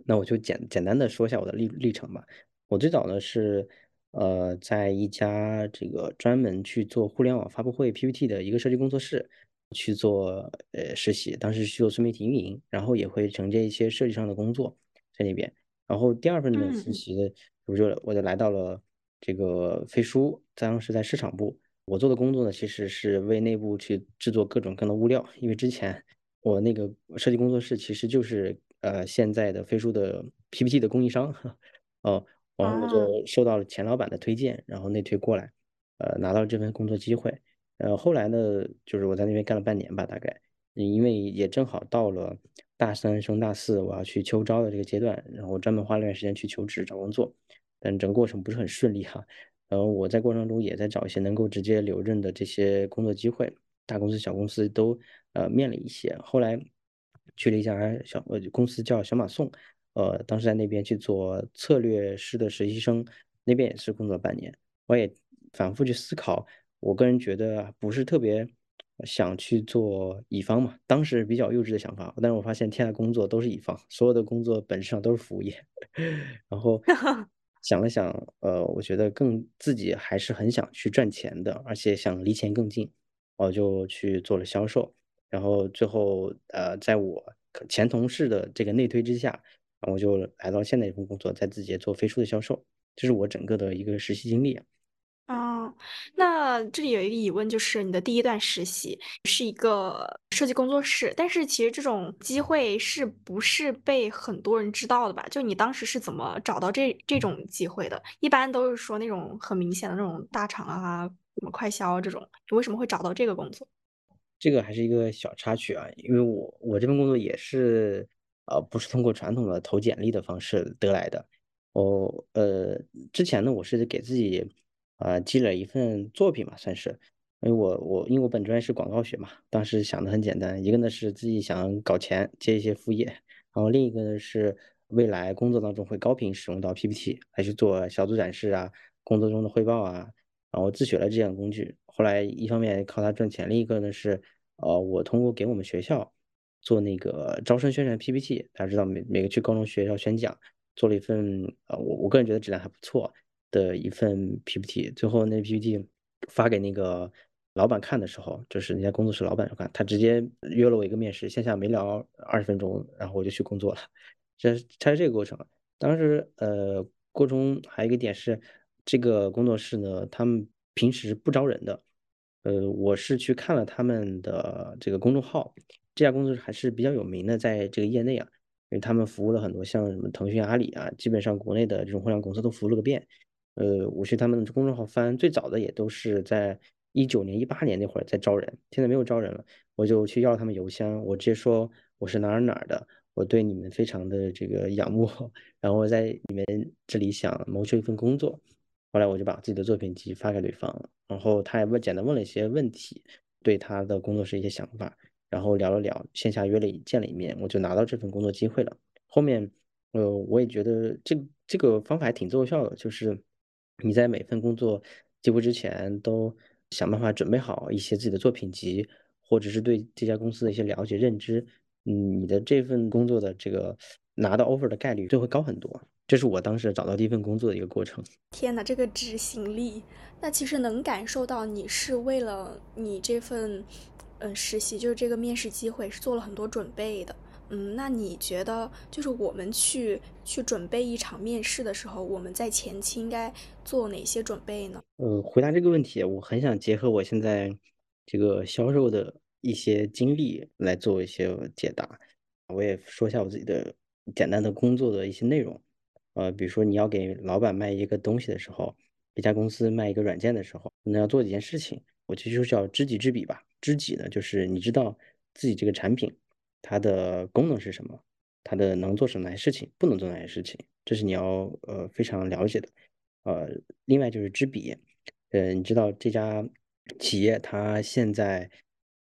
那我就简简单的说一下我的历历程吧。我最早呢是，呃，在一家这个专门去做互联网发布会 PPT 的一个设计工作室去做呃实习，当时去做自媒体运营，然后也会承接一些设计上的工作在那边。然后第二份的实习的，我就我就来到了这个飞书，当时在市场部。我做的工作呢，其实是为内部去制作各种各样的物料，因为之前我那个设计工作室其实就是呃现在的飞书的 PPT 的供应商，(laughs) 哦，然后我就受到了钱老板的推荐，然后内推过来，呃，拿到了这份工作机会，呃，后来呢，就是我在那边干了半年吧，大概，因为也正好到了大三升大四，我要去秋招的这个阶段，然后专门花了段时间去求职找工作，但整个过程不是很顺利哈。然后我在过程中也在找一些能够直接留任的这些工作机会，大公司、小公司都呃面了一些。后来去了一家小呃公司叫小马送，呃，当时在那边去做策略师的实习生，那边也是工作半年，我也反复去思考。我个人觉得不是特别想去做乙方嘛，当时比较幼稚的想法，但是我发现天下工作都是乙方，所有的工作本质上都是服务业。(laughs) 然后 (laughs) 想了想，呃，我觉得更自己还是很想去赚钱的，而且想离钱更近，我就去做了销售。然后最后，呃，在我前同事的这个内推之下，我就来到现在这份工作，在字节做飞书的销售，这是我整个的一个实习经历。哦，那这里有一个疑问，就是你的第一段实习是一个设计工作室，但是其实这种机会是不是被很多人知道的吧？就你当时是怎么找到这这种机会的？一般都是说那种很明显的那种大厂啊，什么快销这种，你为什么会找到这个工作？这个还是一个小插曲啊，因为我我这份工作也是呃不是通过传统的投简历的方式得来的，我呃之前呢我是给自己。啊，积累一份作品嘛，算是，因为我我因为我本专业是广告学嘛，当时想的很简单，一个呢是自己想搞钱接一些副业，然后另一个呢是未来工作当中会高频使用到 PPT 来去做小组展示啊，工作中的汇报啊，然后自学了这样工具，后来一方面靠它赚钱，另一个呢是，呃，我通过给我们学校做那个招生宣传 PPT，大家知道每每个去高中学校宣讲，做了一份，呃，我我个人觉得质量还不错。的一份 PPT，最后那 PPT 发给那个老板看的时候，就是那家工作室老板看，他直接约了我一个面试，线下没聊二十分钟，然后我就去工作了。这它是这个过程。当时呃，过程中还有一个点是，这个工作室呢，他们平时不招人的。呃，我是去看了他们的这个公众号，这家公司还是比较有名的，在这个业内啊，因为他们服务了很多像什么腾讯、阿里啊，基本上国内的这种互联网公司都服务了个遍。呃，我去他们的公众号翻，最早的也都是在一九年、一八年那会儿在招人，现在没有招人了，我就去要他们邮箱，我直接说我是哪儿哪儿的，我对你们非常的这个仰慕，(laughs) 然后我在你们这里想谋求一份工作，后来我就把自己的作品集发给对方，然后他也问简单问了一些问题，对他的工作室一些想法，然后聊了聊，线下约了见了一面，我就拿到这份工作机会了。后面，呃，我也觉得这这个方法还挺奏效的，就是。你在每份工作结束之前，都想办法准备好一些自己的作品集，或者是对这家公司的一些了解认知，嗯，你的这份工作的这个拿到 offer 的概率就会高很多。这是我当时找到第一份工作的一个过程。天哪，这个执行力，那其实能感受到你是为了你这份嗯实习，就是这个面试机会是做了很多准备的。嗯，那你觉得就是我们去去准备一场面试的时候，我们在前期应该做哪些准备呢？呃，回答这个问题，我很想结合我现在这个销售的一些经历来做一些解答。我也说一下我自己的简单的工作的一些内容。呃，比如说你要给老板卖一个东西的时候，一家公司卖一个软件的时候，那要做几件事情，我其实就叫知己知彼吧。知己呢，就是你知道自己这个产品。它的功能是什么？它的能做什么哪些事情？不能做哪些事情？这是你要呃非常了解的。呃，另外就是知彼，呃，你知道这家企业它现在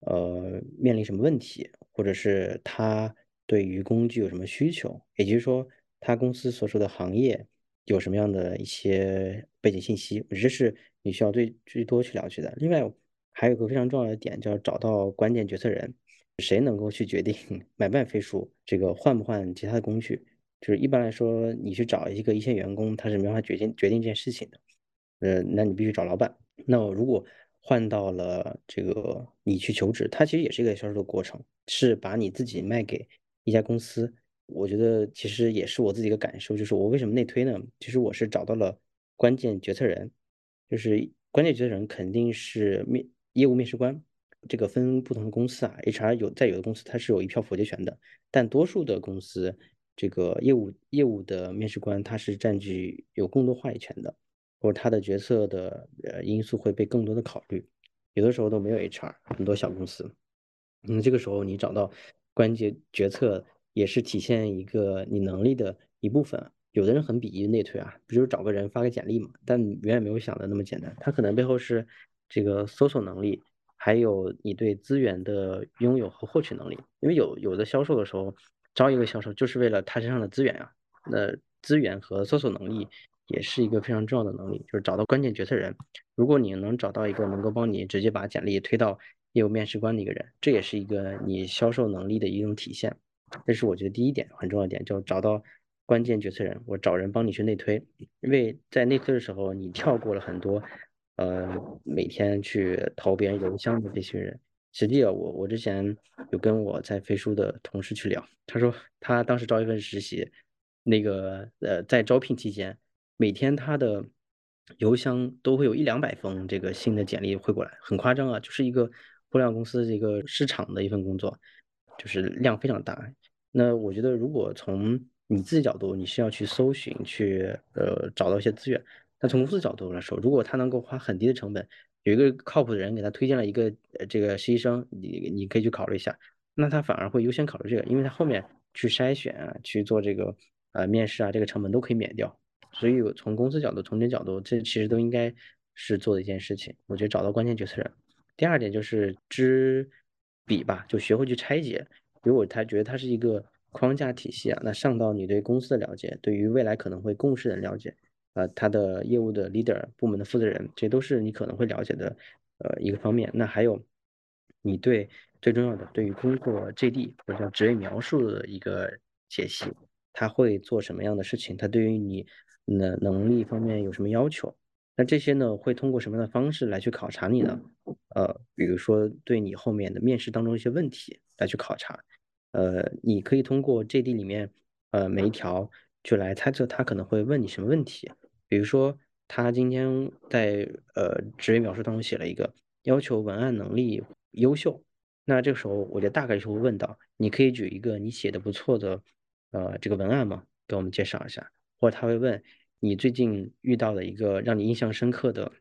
呃面临什么问题，或者是它对于工具有什么需求？也就是说，他公司所属的行业有什么样的一些背景信息？这是你需要最最多去了解的。另外还有一个非常重要的点，叫找到关键决策人。谁能够去决定 (laughs) 买不买飞书这个换不换其他的工具？就是一般来说，你去找一个一线员工，他是没办法决定决定这件事情的。呃，那你必须找老板。那我如果换到了这个你去求职，它其实也是一个销售的过程，是把你自己卖给一家公司。我觉得其实也是我自己一个感受，就是我为什么内推呢？其实我是找到了关键决策人，就是关键决策人肯定是面业务面试官。这个分不同的公司啊，HR 有在有的公司它是有一票否决权的，但多数的公司这个业务业务的面试官他是占据有更多话语权的，或者他的决策的呃因素会被更多的考虑。有的时候都没有 HR，很多小公司。那这个时候你找到关键决策，也是体现一个你能力的一部分。有的人很鄙夷内推啊，不就是找个人发个简历嘛？但远远没有想的那么简单，他可能背后是这个搜索能力，还有你对资源的拥有和获取能力。因为有有的销售的时候招一个销售，就是为了他身上的资源啊。那资源和搜索能力也是一个非常重要的能力，就是找到关键决策人。如果你能找到一个能够帮你直接把简历推到业务面试官的一个人，这也是一个你销售能力的一种体现。这是我觉得第一点很重要的点，就找到。关键决策人，我找人帮你去内推，因为在内推的时候，你跳过了很多，呃，每天去投别人邮箱的这些人。实际啊，我我之前有跟我在飞书的同事去聊，他说他当时招一份实习，那个呃，在招聘期间，每天他的邮箱都会有一两百封这个新的简历汇过来，很夸张啊，就是一个互联网公司这个市场的一份工作，就是量非常大。那我觉得如果从你自己角度，你需要去搜寻，去呃找到一些资源。那从公司角度来说，如果他能够花很低的成本，有一个靠谱的人给他推荐了一个呃这个实习生，你你可以去考虑一下。那他反而会优先考虑这个，因为他后面去筛选啊，去做这个呃面试啊，这个成本都可以免掉。所以从公司角度、从你角度，这其实都应该是做的一件事情。我觉得找到关键决策人。第二点就是知彼吧，就学会去拆解。如果他觉得他是一个。框架体系啊，那上到你对公司的了解，对于未来可能会共事的了解，呃，他的业务的 leader、部门的负责人，这都是你可能会了解的，呃，一个方面。那还有，你对最重要的，对于工作 JD 或者叫职位描述的一个解析，他会做什么样的事情？他对于你的能力方面有什么要求？那这些呢，会通过什么样的方式来去考察你呢？呃，比如说对你后面的面试当中一些问题来去考察。呃，你可以通过 JD 里面，呃，每一条就来猜测他可能会问你什么问题。比如说，他今天在呃职位描述当中写了一个要求文案能力优秀，那这个时候我觉得大概率会问到，你可以举一个你写的不错的呃这个文案吗？给我们介绍一下。或者他会问你最近遇到的一个让你印象深刻的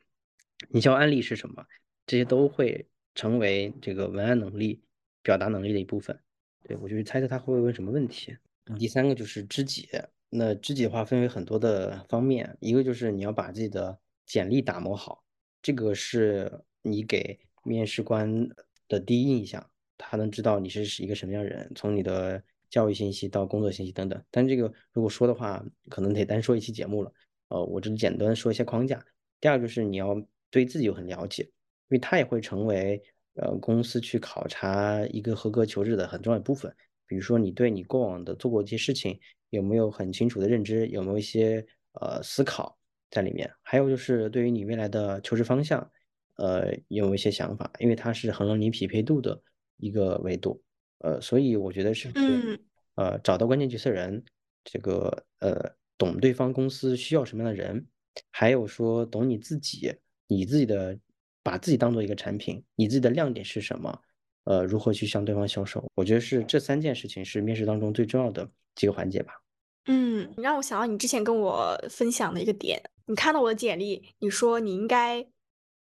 营销案例是什么？这些都会成为这个文案能力、表达能力的一部分。对，我就去猜测他会不会问什么问题。第三个就是知己，那知己的话分为很多的方面，一个就是你要把自己的简历打磨好，这个是你给面试官的第一印象，他能知道你是一个什么样的人，从你的教育信息到工作信息等等。但这个如果说的话，可能得单说一期节目了。呃，我只简单说一些框架。第二就是你要对自己有很了解，因为他也会成为。呃，公司去考察一个合格求职的很重要一部分，比如说你对你过往的做过一些事情有没有很清楚的认知，有没有一些呃思考在里面，还有就是对于你未来的求职方向，呃，有一些想法？因为它是衡量你匹配度的一个维度，呃，所以我觉得是，呃，找到关键决策人，这个呃，懂对方公司需要什么样的人，还有说懂你自己，你自己的。把自己当做一个产品，你自己的亮点是什么？呃，如何去向对方销售？我觉得是这三件事情是面试当中最重要的几个环节吧。嗯，你让我想到你之前跟我分享的一个点，你看到我的简历，你说你应该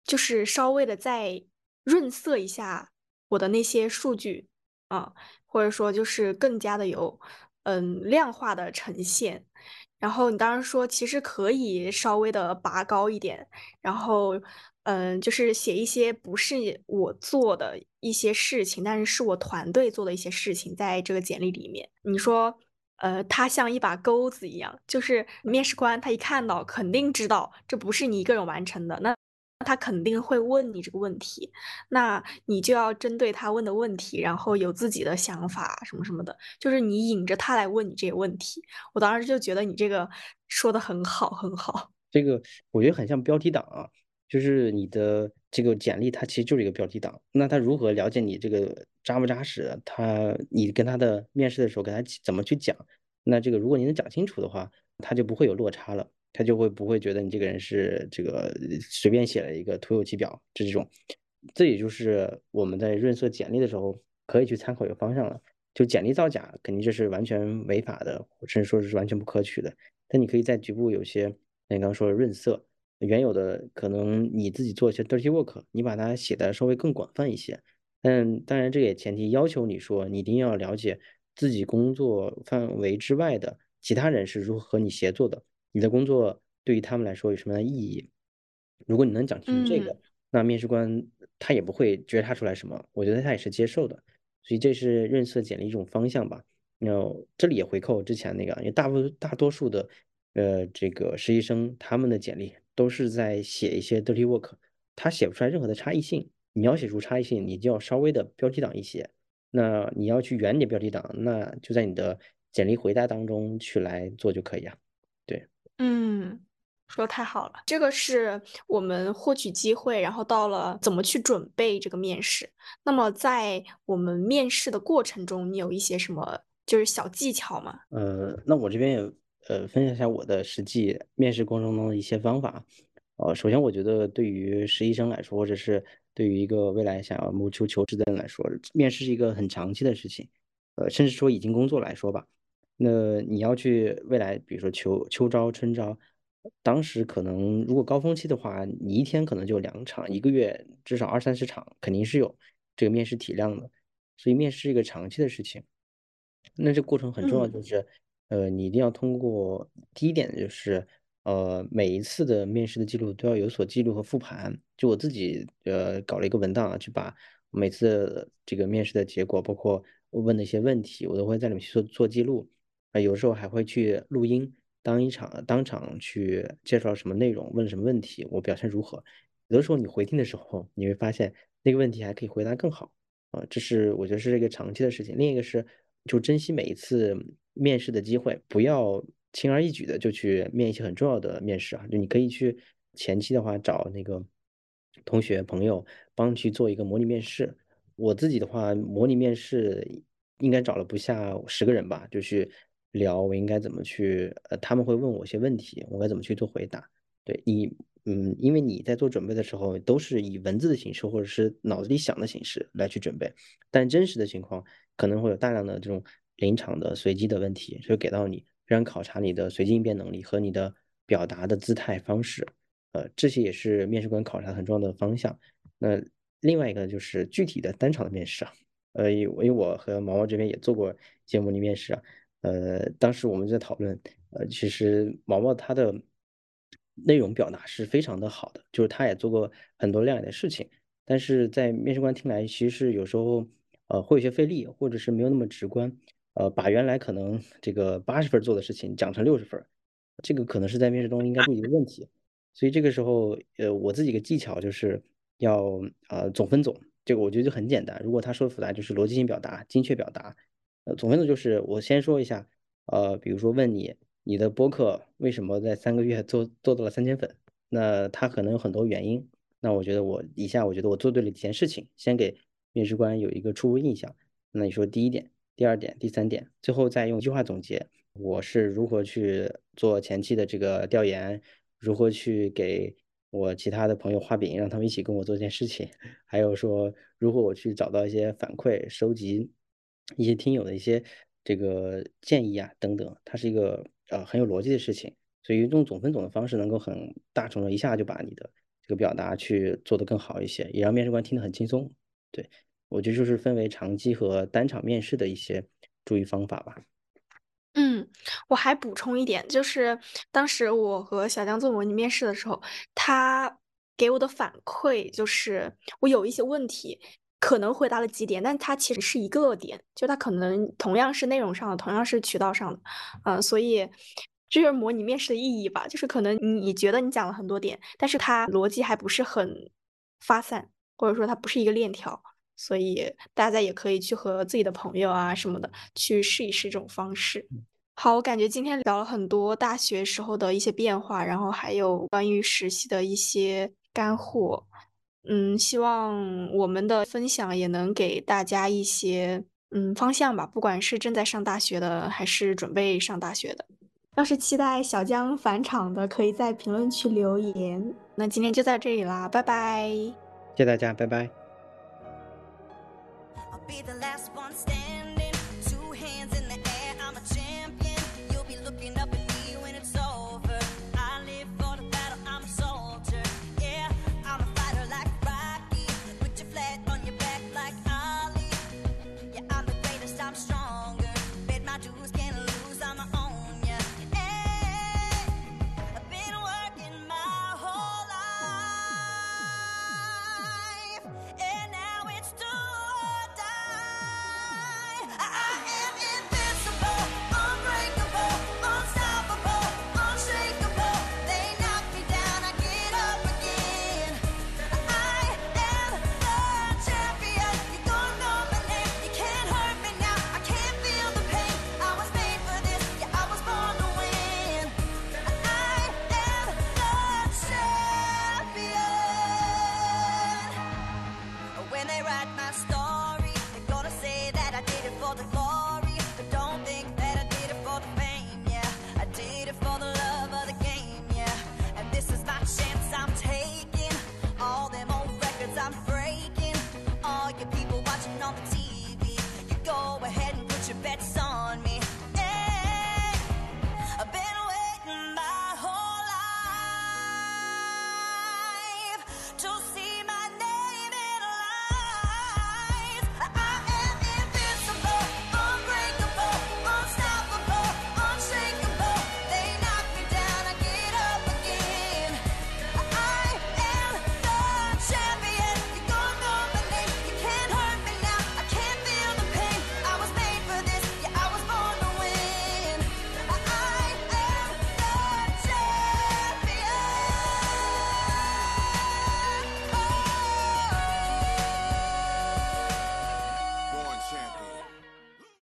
就是稍微的再润色一下我的那些数据啊，或者说就是更加的有嗯量化的呈现。然后你当时说其实可以稍微的拔高一点，然后。嗯，就是写一些不是我做的一些事情，但是是我团队做的一些事情，在这个简历里面。你说，呃，它像一把钩子一样，就是面试官他一看到，肯定知道这不是你一个人完成的，那他肯定会问你这个问题，那你就要针对他问的问题，然后有自己的想法什么什么的，就是你引着他来问你这些问题。我当时就觉得你这个说的很好，很好。这个我觉得很像标题党啊。就是你的这个简历，它其实就是一个标题党。那他如何了解你这个扎不扎实？他你跟他的面试的时候，跟他怎么去讲？那这个如果你能讲清楚的话，他就不会有落差了，他就会不会觉得你这个人是这个随便写了一个徒有其表这种。这也就是我们在润色简历的时候可以去参考一个方向了。就简历造假，肯定这是完全违法的，甚至说是完全不可取的。但你可以在局部有些，那你刚刚说的润色。原有的可能你自己做一些 dirty work，你把它写的稍微更广泛一些。但当然，这也前提要求你说，你一定要了解自己工作范围之外的其他人是如何和你协作的，你的工作对于他们来说有什么样的意义。如果你能讲清楚这个，那面试官他也不会觉察出来什么，我觉得他也是接受的。所以这是润色简历一种方向吧。那这里也回扣之前那个，因为大部大多数的呃这个实习生他们的简历。都是在写一些 dirty work，他写不出来任何的差异性。你要写出差异性，你就要稍微的标题党一些。那你要去圆你的标题党，那就在你的简历回答当中去来做就可以啊。对，嗯，说太好了。这个是我们获取机会，然后到了怎么去准备这个面试。那么在我们面试的过程中，你有一些什么就是小技巧吗？呃，那我这边也。呃，分享一下我的实际面试过程中的一些方法。呃，首先我觉得对于实习生来说，或者是对于一个未来想要谋求求职的人来说，面试是一个很长期的事情。呃，甚至说已经工作来说吧，那你要去未来，比如说秋秋招、春招，当时可能如果高峰期的话，你一天可能就两场，一个月至少二三十场，肯定是有这个面试体量的。所以面试是一个长期的事情。那这过程很重要，就是。呃，你一定要通过第一点就是，呃，每一次的面试的记录都要有所记录和复盘。就我自己，呃，搞了一个文档啊，去把每次这个面试的结果，包括问的一些问题，我都会在里面去做做记录。啊，有时候还会去录音，当一场当场去介绍什么内容，问什么问题，我表现如何。有的时候你回听的时候，你会发现那个问题还可以回答更好。啊，这是我觉得是一个长期的事情。另一个是，就珍惜每一次。面试的机会不要轻而易举的就去面一些很重要的面试啊，就你可以去前期的话找那个同学朋友帮去做一个模拟面试。我自己的话，模拟面试应该找了不下十个人吧，就去聊我应该怎么去，呃，他们会问我一些问题，我该怎么去做回答。对你，嗯，因为你在做准备的时候都是以文字的形式或者是脑子里想的形式来去准备，但真实的情况可能会有大量的这种。临场的随机的问题，就给到你，让考察你的随机应变能力和你的表达的姿态方式，呃，这些也是面试官考察很重要的方向。那另外一个就是具体的单场的面试啊，呃，因为我和毛毛这边也做过一些模拟面试啊，呃，当时我们在讨论，呃，其实毛毛他的内容表达是非常的好的，就是他也做过很多亮眼的事情，但是在面试官听来，其实是有时候呃会有些费力，或者是没有那么直观。呃，把原来可能这个八十分做的事情讲成六十分，这个可能是在面试中应该注意的问题。所以这个时候，呃，我自己个技巧就是要呃总分总，这个我觉得就很简单。如果他说的复杂，就是逻辑性表达、精确表达。呃，总分总就是我先说一下，呃，比如说问你，你的播客为什么在三个月做做到了三千粉？那他可能有很多原因。那我觉得我以下我觉得我做对了几件事情，先给面试官有一个初步印象。那你说第一点。第二点、第三点，最后再用一句话总结：我是如何去做前期的这个调研，如何去给我其他的朋友画饼，让他们一起跟我做一件事情，还有说如何我去找到一些反馈，收集一些听友的一些这个建议啊等等。它是一个呃很有逻辑的事情，所以用总分总的方式，能够很大程度一下就把你的这个表达去做得更好一些，也让面试官听得很轻松。对。我觉得就是分为长期和单场面试的一些注意方法吧。嗯，我还补充一点，就是当时我和小江做模拟面试的时候，他给我的反馈就是我有一些问题可能回答了几点，但他其实是一个点，就他可能同样是内容上的，同样是渠道上的，嗯，所以这就是模拟面试的意义吧，就是可能你觉得你讲了很多点，但是它逻辑还不是很发散，或者说它不是一个链条。所以大家也可以去和自己的朋友啊什么的去试一试这种方式。好，我感觉今天聊了很多大学时候的一些变化，然后还有关于实习的一些干货。嗯，希望我们的分享也能给大家一些嗯方向吧，不管是正在上大学的，还是准备上大学的。要是期待小江返场的，可以在评论区留言。那今天就到这里啦，拜拜！谢谢大家，拜拜。Be the last one standing.